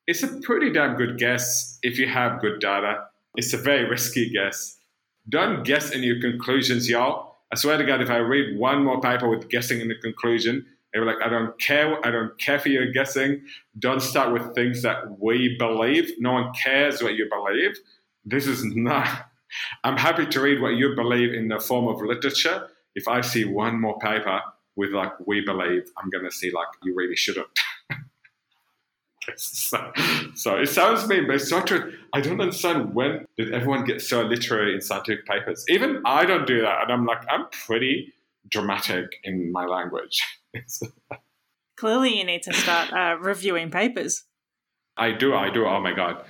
It's a pretty damn good guess if you have good data. It's a very risky guess. Don't guess in your conclusions, y'all. I swear to God, if I read one more paper with guessing in the conclusion, they were like, I don't care. I don't care for your guessing. Don't start with things that we believe. No one cares what you believe. This is not. <laughs> I'm happy to read what you believe in the form of literature. If I see one more paper with like we believe, I'm going to see like you really shouldn't. <laughs> so, so, it sounds mean, but it's not true. I don't understand when did everyone get so literary in scientific papers. Even I don't do that, and I'm like I'm pretty dramatic in my language. <laughs> Clearly, you need to start uh, reviewing papers. I do. I do. Oh my god.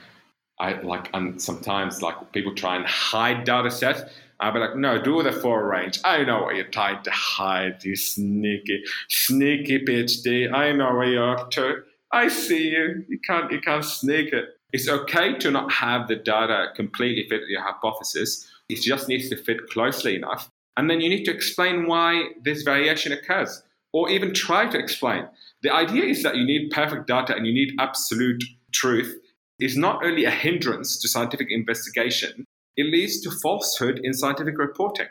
I like, and sometimes like people try and hide data sets. I'll be like, no, do the full range. I know what you're trying to hide, you sneaky, sneaky PhD. I know where you're up to. I see you. You can't, you can't sneak it. It's okay to not have the data completely fit your hypothesis. It just needs to fit closely enough. And then you need to explain why this variation occurs, or even try to explain. The idea is that you need perfect data and you need absolute truth is not only a hindrance to scientific investigation, it leads to falsehood in scientific reporting.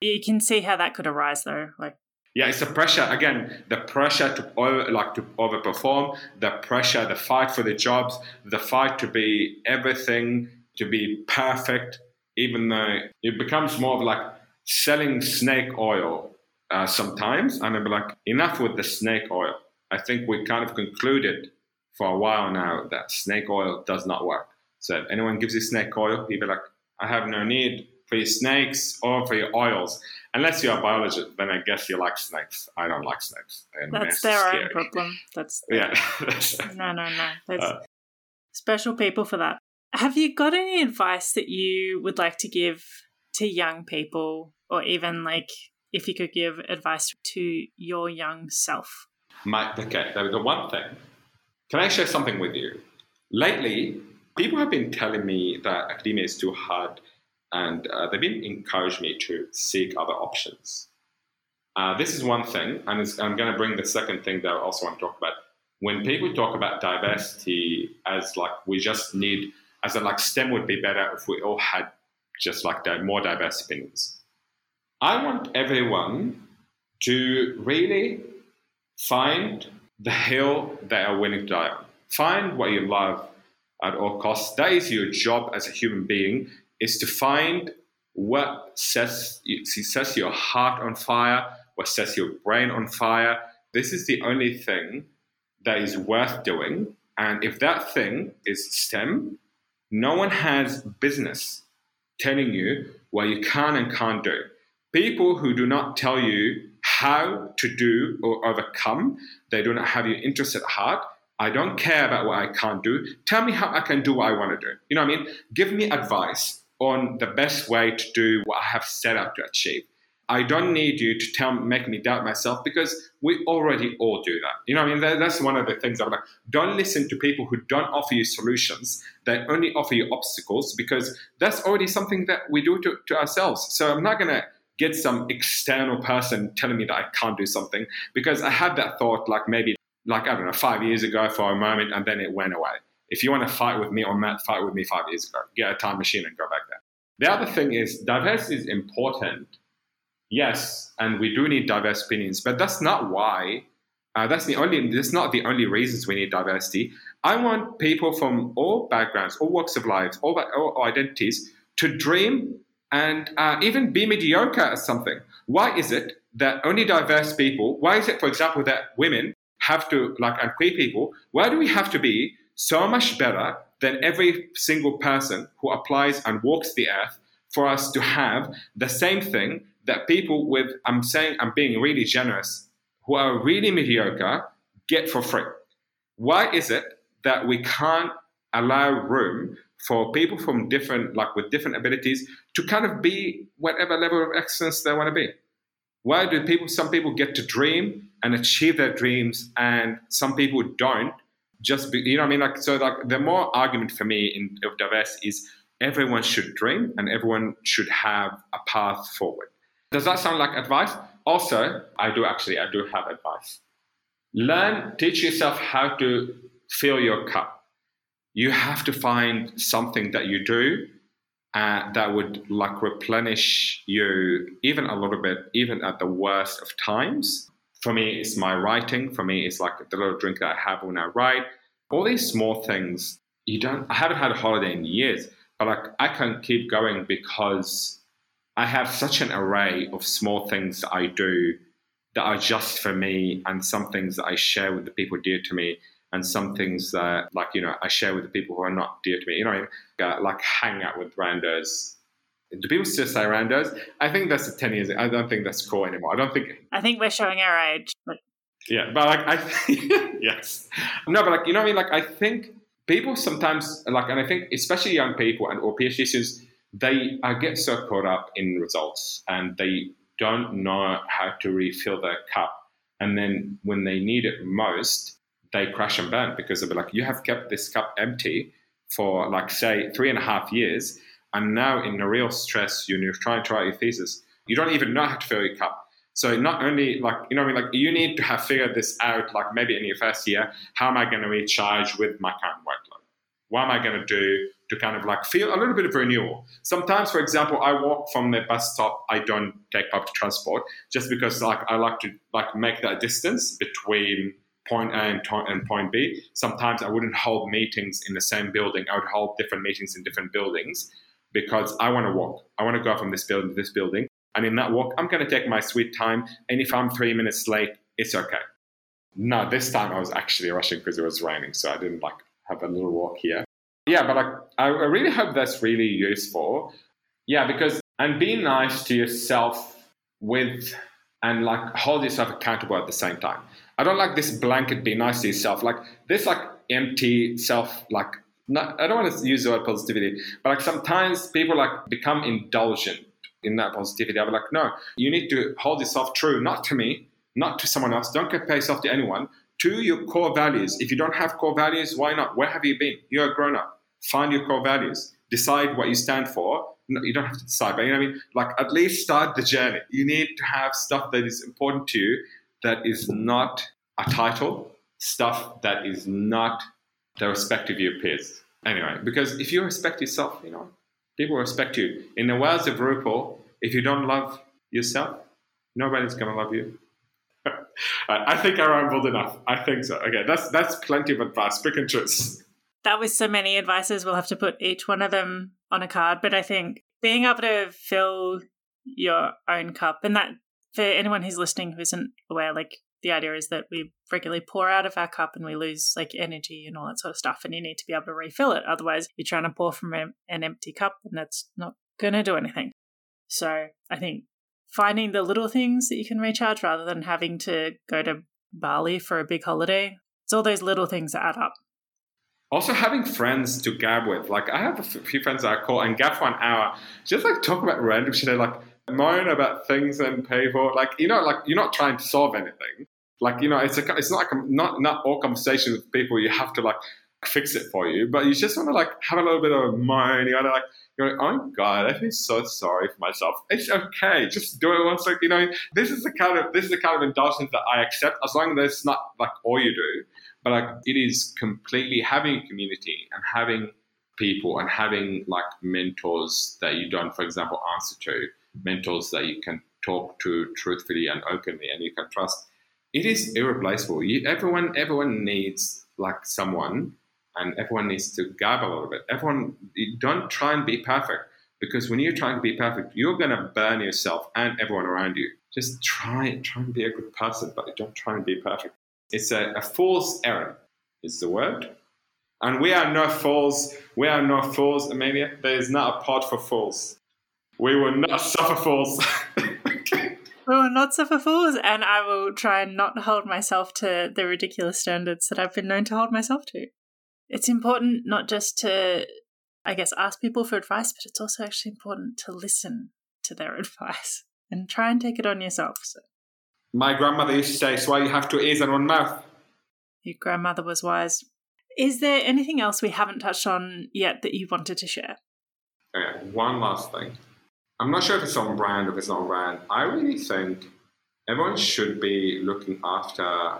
You can see how that could arise, though. Like, yeah, it's the pressure again. The pressure to over, like to overperform, the pressure, the fight for the jobs, the fight to be everything, to be perfect. Even though it becomes more of like selling snake oil uh, sometimes, and I'd be like, enough with the snake oil. I think we kind of concluded for a while now that snake oil does not work. So if anyone gives you snake oil, you'd be like, I have no need for your snakes or for your oils. Unless you're a biologist, then I guess you like snakes. I don't like snakes. They're That's their scary. own problem. That's <laughs> yeah. <laughs> no, no, no. There's uh, special people for that. Have you got any advice that you would like to give to young people, or even like if you could give advice to your young self? My, okay, the one thing can I share something with you? Lately, people have been telling me that academia is too hard, and uh, they've been encouraging me to seek other options. Uh, this is one thing, and I'm going to bring the second thing that I also want to talk about. When people talk about diversity as like we just need, as a like STEM would be better if we all had just like more diverse opinions. I want everyone to really find the hill that are willing to die on. Find what you love at all costs. That is your job as a human being, is to find what sets, sets your heart on fire, what sets your brain on fire. This is the only thing that is worth doing. And if that thing is STEM, no one has business telling you what you can and can't do. People who do not tell you how to do or overcome. They do not have your interest at heart. I don't care about what I can't do. Tell me how I can do what I want to do. You know what I mean? Give me advice on the best way to do what I have set out to achieve. I don't need you to tell make me doubt myself because we already all do that. You know, what I mean, that, that's one of the things I'm like. Don't listen to people who don't offer you solutions. They only offer you obstacles because that's already something that we do to, to ourselves. So I'm not gonna get some external person telling me that I can't do something because I had that thought like maybe like I don't know five years ago for a moment and then it went away. If you want to fight with me on that, fight with me five years ago. Get a time machine and go back there. The other thing is diversity is important yes, and we do need diverse opinions, but that's not why. Uh, that's the only. That's not the only reasons we need diversity. I want people from all backgrounds, all walks of life, all, all identities to dream and uh, even be mediocre at something. Why is it that only diverse people? Why is it, for example, that women have to like and queer people? Why do we have to be so much better than every single person who applies and walks the earth for us to have the same thing that people with, I'm saying, I'm being really generous, who are really mediocre, get for free. Why is it that we can't allow room for people from different, like with different abilities, to kind of be whatever level of excellence they want to be? Why do people, some people get to dream and achieve their dreams, and some people don't? Just be, you know, what I mean, like so, like the more argument for me in of diversity is everyone should dream and everyone should have a path forward. Does that sound like advice? Also, I do actually, I do have advice. Learn, teach yourself how to fill your cup. You have to find something that you do uh, that would like replenish you even a little bit, even at the worst of times. For me, it's my writing. For me, it's like the little drink that I have when I write. All these small things. You don't. I haven't had a holiday in years, but like I can keep going because I have such an array of small things that I do that are just for me, and some things that I share with the people dear to me, and some things that, like, you know, I share with the people who are not dear to me. You know, like hang out with randos. Do people still say randos? I think that's 10 years. I don't think that's cool anymore. I don't think. I think we're showing our age. Yeah, but like, I <laughs> yes. No, but like, you know what I mean? Like, I think people sometimes, like, and I think especially young people and or PhD students, they uh, get so caught up in results and they don't know how to refill their cup. And then when they need it most, they crash and burn because they'll be like, you have kept this cup empty for like say three and a half years, and now in the real stress, you're trying to write your thesis. You don't even know how to fill your cup. So not only like you know, I mean, like you need to have figured this out. Like maybe in your first year, how am I going to recharge with my current workload? What am I going to do to kind of like feel a little bit of renewal. Sometimes, for example, I walk from the bus stop. I don't take public transport just because like I like to like make that distance between point A and, and point B. Sometimes I wouldn't hold meetings in the same building. I would hold different meetings in different buildings because I want to walk. I want to go from this building to this building. And in that walk, I'm going to take my sweet time. And if I'm three minutes late, it's okay. No, this time I was actually rushing because it was raining. So I didn't like have a little walk here yeah, but I really hope that's really useful. Yeah, because and be nice to yourself with and like hold yourself accountable at the same time. I don't like this blanket be nice to yourself. Like this like empty self like not, I don't want to use the word positivity, but like sometimes people like become indulgent in that positivity. I'm like, no, you need to hold yourself true, not to me, not to someone else. Don't compare yourself to anyone. To your core values. If you don't have core values, why not? Where have you been? You're a grown up find your core values, decide what you stand for. No, you don't have to decide, but you know what I mean? Like at least start the journey. You need to have stuff that is important to you that is not a title, stuff that is not the respect of your peers. Anyway, because if you respect yourself, you know, people respect you. In the words of RuPaul, if you don't love yourself, nobody's gonna love you. <laughs> I think I rambled enough. I think so. Okay, that's that's plenty of advice. Pick and choose that was so many advices. We'll have to put each one of them on a card. But I think being able to fill your own cup, and that for anyone who's listening who isn't aware, like the idea is that we regularly pour out of our cup and we lose like energy and all that sort of stuff. And you need to be able to refill it. Otherwise, you're trying to pour from an empty cup and that's not going to do anything. So I think finding the little things that you can recharge rather than having to go to Bali for a big holiday. It's all those little things that add up also having friends to gab with. Like I have a few friends that I call and gab for an hour, just like talk about random shit. Like moan about things and people. Like you know, like you're not trying to solve anything. Like you know, it's a it's not like not not all conversations with people you have to like fix it for you, but you just want to like have a little bit of a moan. You want to like you're like, oh God, I feel so sorry for myself. It's okay, just do it once. Like you know, this is the kind of this is the kind of indulgence that I accept as long as it's not like all you do, but like it is completely having a community and having people and having like mentors that you don't, for example, answer to, mentors that you can talk to truthfully and openly and you can trust. It is irreplaceable. You, everyone, everyone needs like someone, and everyone needs to gab a little bit. Everyone, don't try and be perfect because when you're trying to be perfect, you're gonna burn yourself and everyone around you. Just try, try and be a good person, but don't try and be perfect. It's a, a fool's errand, is the word. And we are no fools. We are no fools, Amelia. There is not a pod for fools. We will not suffer fools. <laughs> We will not suffer fools, and I will try and not hold myself to the ridiculous standards that I've been known to hold myself to. It's important not just to, I guess, ask people for advice, but it's also actually important to listen to their <laughs> advice and try and take it on yourself. So. My grandmother used to say, "It's why you have two ears and one mouth." Your grandmother was wise. Is there anything else we haven't touched on yet that you wanted to share? Okay, one last thing. I'm not sure if it's on brand or if it's not on brand. I really think everyone should be looking after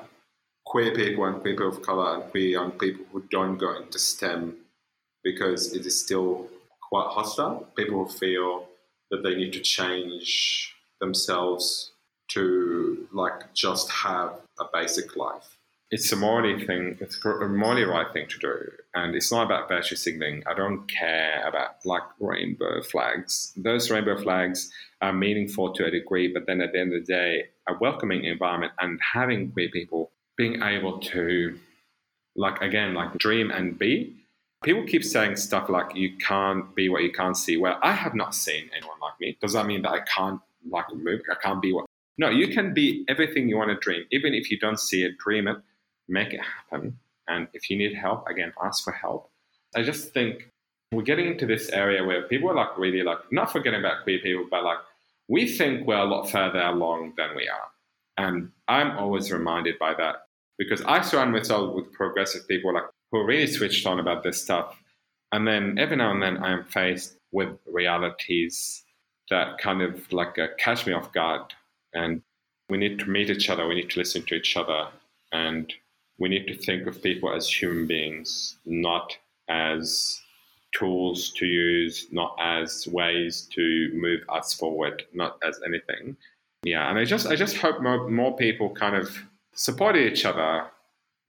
queer people and people of color and queer young people who don't go into STEM because it is still quite hostile. People feel that they need to change themselves to like just have a basic life it's a morally thing. It's a morally right thing to do, and it's not about virtue signaling. I don't care about like rainbow flags. Those rainbow flags are meaningful to a degree, but then at the end of the day, a welcoming environment and having queer people being able to, like again, like dream and be. People keep saying stuff like "you can't be what you can't see." Well, I have not seen anyone like me. Does that mean that I can't like move? I can't be what? No, you can be everything you want to dream, even if you don't see it. Dream it make it happen. And if you need help, again, ask for help. I just think we're getting into this area where people are like really like not forgetting about queer people, but like we think we're a lot further along than we are. And I'm always reminded by that because I surround myself with progressive people like who are really switched on about this stuff. And then every now and then I am faced with realities that kind of like uh, catch me off guard. And we need to meet each other, we need to listen to each other, and we need to think of people as human beings, not as tools to use, not as ways to move us forward, not as anything. Yeah, and I just I just hope more, more people kind of support each other,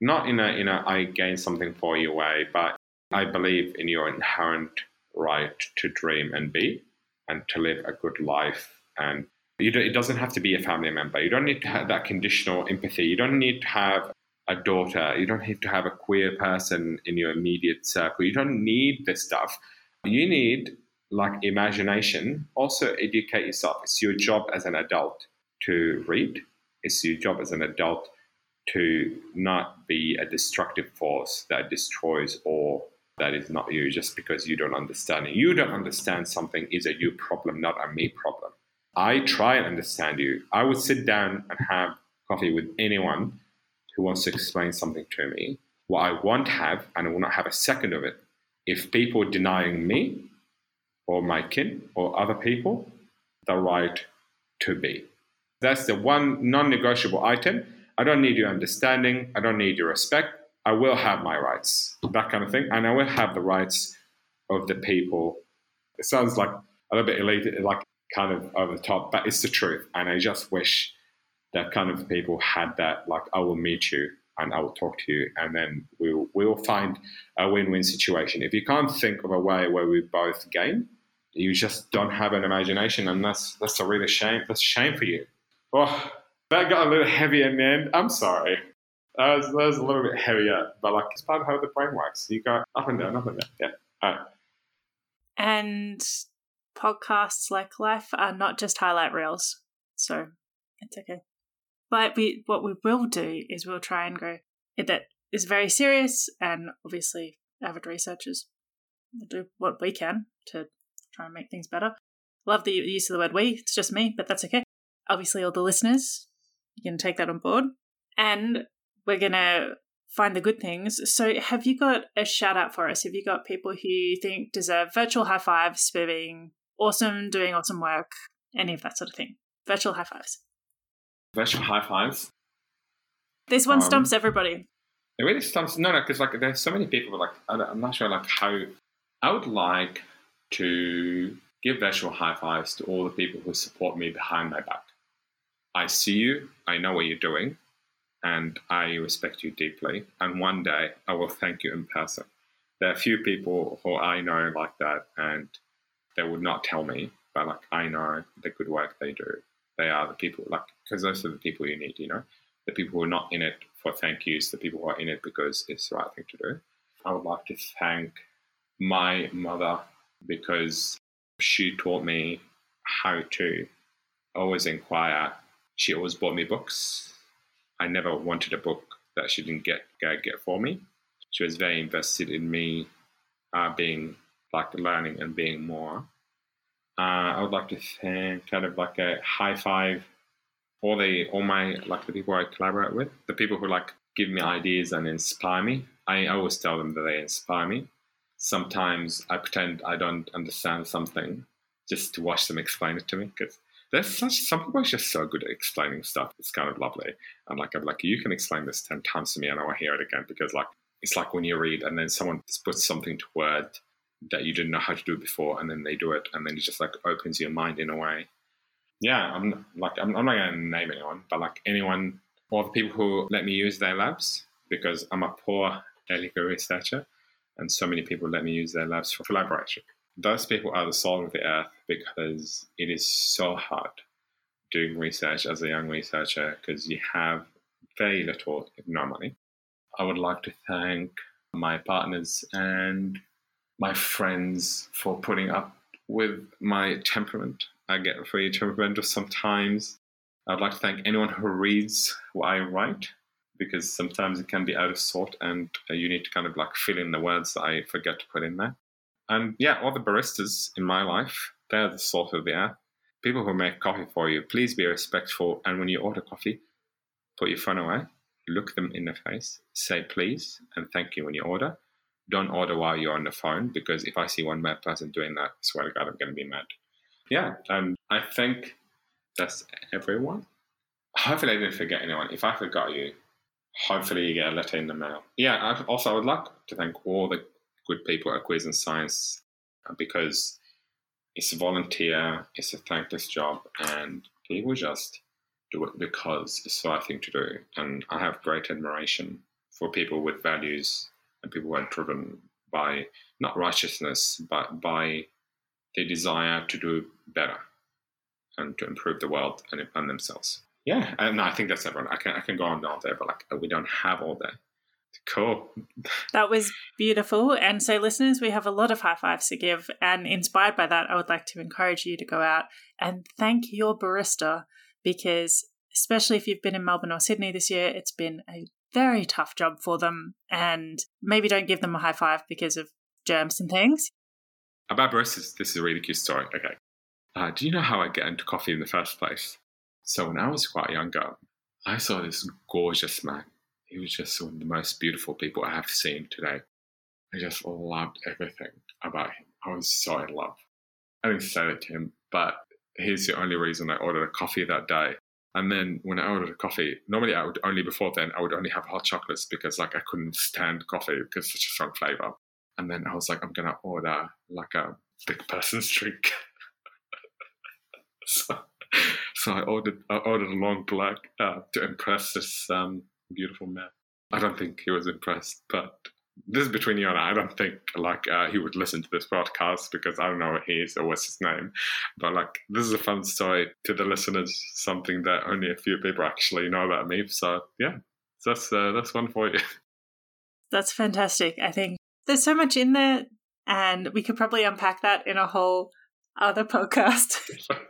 not in a in a I gain something for you way, but I believe in your inherent right to dream and be, and to live a good life. And it doesn't have to be a family member. You don't need to have that conditional empathy. You don't need to have a daughter. You don't have to have a queer person in your immediate circle. You don't need this stuff. You need like imagination. Also, educate yourself. It's your job as an adult to read. It's your job as an adult to not be a destructive force that destroys or that is not you just because you don't understand it. You don't understand something is a you problem, not a me problem. I try and understand you. I would sit down and have coffee with anyone who wants to explain something to me, what I won't have, and I will not have a second of it, if people denying me or my kin or other people the right to be. That's the one non negotiable item. I don't need your understanding. I don't need your respect. I will have my rights, that kind of thing. And I will have the rights of the people. It sounds like a little bit elite, like kind of over the top, but it's the truth. And I just wish that kind of people had that like I will meet you and I will talk to you and then we'll we'll find a win-win situation. If you can't think of a way where we both gain, you just don't have an imagination and that's that's a really shame. That's a shame for you. Oh, that got a little heavy in the end. I'm sorry. That was, that was a little bit heavier, but like it's part of how the brain works. You go up and down, up and down. Yeah. All right. And podcasts like life are not just highlight reels. So it's okay. But we, what we will do is we'll try and go that is very serious, and obviously, avid researchers will do what we can to try and make things better. Love the use of the word we. It's just me, but that's okay. Obviously, all the listeners, you can take that on board. And we're to find the good things. So, have you got a shout out for us? Have you got people who you think deserve virtual high fives for being awesome, doing awesome work, any of that sort of thing? Virtual high fives. Virtual high fives. This one Um, stumps everybody. It really stumps. No, no, because like there's so many people. Like I'm not sure like how. I would like to give virtual high fives to all the people who support me behind my back. I see you. I know what you're doing, and I respect you deeply. And one day I will thank you in person. There are a few people who I know like that, and they would not tell me, but like I know the good work they do. They are the people like because those are the people you need. You know the people who are not in it for thank yous, the people who are in it because it's the right thing to do. I would like to thank my mother because she taught me how to always inquire. She always bought me books. I never wanted a book that she didn't get get, for me. She was very invested in me uh, being like learning and being more. Uh, I would like to thank kind of like a high five all the all my like the people I collaborate with, the people who like give me ideas and inspire me. I always tell them that they inspire me. Sometimes I pretend I don't understand something just to watch them explain it to me because there's such some people are just so good at explaining stuff. It's kind of lovely. And like I'm like, you can explain this ten times to me and I will hear it again because like it's like when you read and then someone puts something to word that you didn't know how to do before and then they do it and then it just like opens your mind in a way yeah, I'm like I'm, I'm not going to name anyone, but like anyone or the people who let me use their labs because I'm a poor legal researcher, and so many people let me use their labs for collaboration. Those people are the soul of the earth because it is so hard doing research as a young researcher because you have very little, if no money. I would like to thank my partners and my friends for putting up with my temperament. I get very temperamental sometimes. I'd like to thank anyone who reads what I write because sometimes it can be out of sort and uh, you need to kind of like fill in the words that I forget to put in there. And yeah, all the baristas in my life, they're the salt of the earth. People who make coffee for you, please be respectful. And when you order coffee, put your phone away, look them in the face, say please and thank you when you order. Don't order while you're on the phone because if I see one mad person doing that, I swear to God, I'm going to be mad. Yeah, and I think that's everyone. Hopefully, I didn't forget anyone. If I forgot you, hopefully you get a letter in the mail. Yeah, I also I would like to thank all the good people at Queers in Science uh, because it's a volunteer, it's a thankless job, and people just do it because it's the right thing to do. And I have great admiration for people with values and people who are driven by not righteousness, but by the desire to do better and to improve the world and, and themselves. Yeah, and I think that's everyone. I can I can go on all day, but like we don't have all day. Cool. <laughs> That was beautiful. And so, listeners, we have a lot of high fives to give. And inspired by that, I would like to encourage you to go out and thank your barista because, especially if you've been in Melbourne or Sydney this year, it's been a very tough job for them. And maybe don't give them a high five because of germs and things. About baristas, this is a really cute story. Okay. Uh, do you know how I get into coffee in the first place? So when I was quite younger, I saw this gorgeous man. He was just one of the most beautiful people I have seen today. I just loved everything about him. I was so in love. I didn't say that to him, but here's the only reason I ordered a coffee that day. And then when I ordered a coffee, normally I would only before then I would only have hot chocolates because like I couldn't stand coffee because it's such a strong flavor. And then I was like, I'm gonna order like a big <laughs> person's drink. <laughs> so, so I ordered I ordered a long black uh, to impress this um, beautiful man. I don't think he was impressed, but this is between you and I. I don't think like uh, he would listen to this podcast because I don't know who he is or what's his name. But like this is a fun story to the listeners, something that only a few people actually know about me. So yeah, so that's uh, that's one for you. <laughs> That's fantastic. I think there's so much in there, and we could probably unpack that in a whole other <laughs> podcast.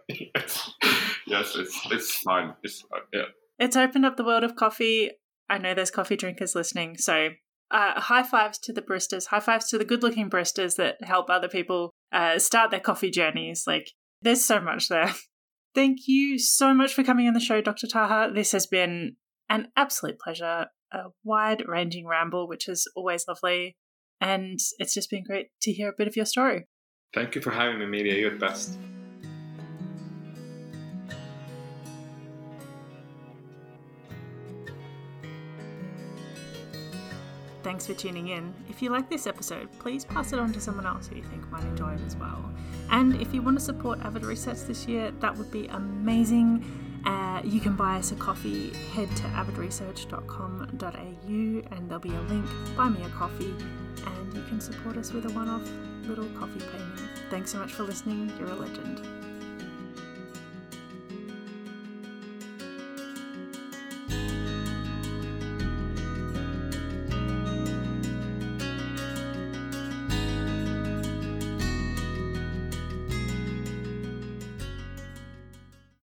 yes. <laughs> yes, it's it's fine. It's fine. Yeah. it's opened up the world of coffee. I know there's coffee drinkers listening, so uh, high fives to the baristas, high fives to the good looking baristas that help other people uh, start their coffee journeys. Like, There's so much there. <laughs> Thank you so much for coming on the show, Dr. Taha. This has been an absolute pleasure, a wide ranging ramble, which is always lovely. And it's just been great to hear a bit of your story. Thank you for having me, Amelia. You're the best. Thanks for tuning in. If you like this episode, please pass it on to someone else who you think might enjoy it as well. And if you want to support Avid Research this year, that would be amazing. Uh, you can buy us a coffee. Head to avidresearch.com.au and there'll be a link. Buy me a coffee, and you can support us with a one off little coffee payment. Thanks so much for listening. You're a legend.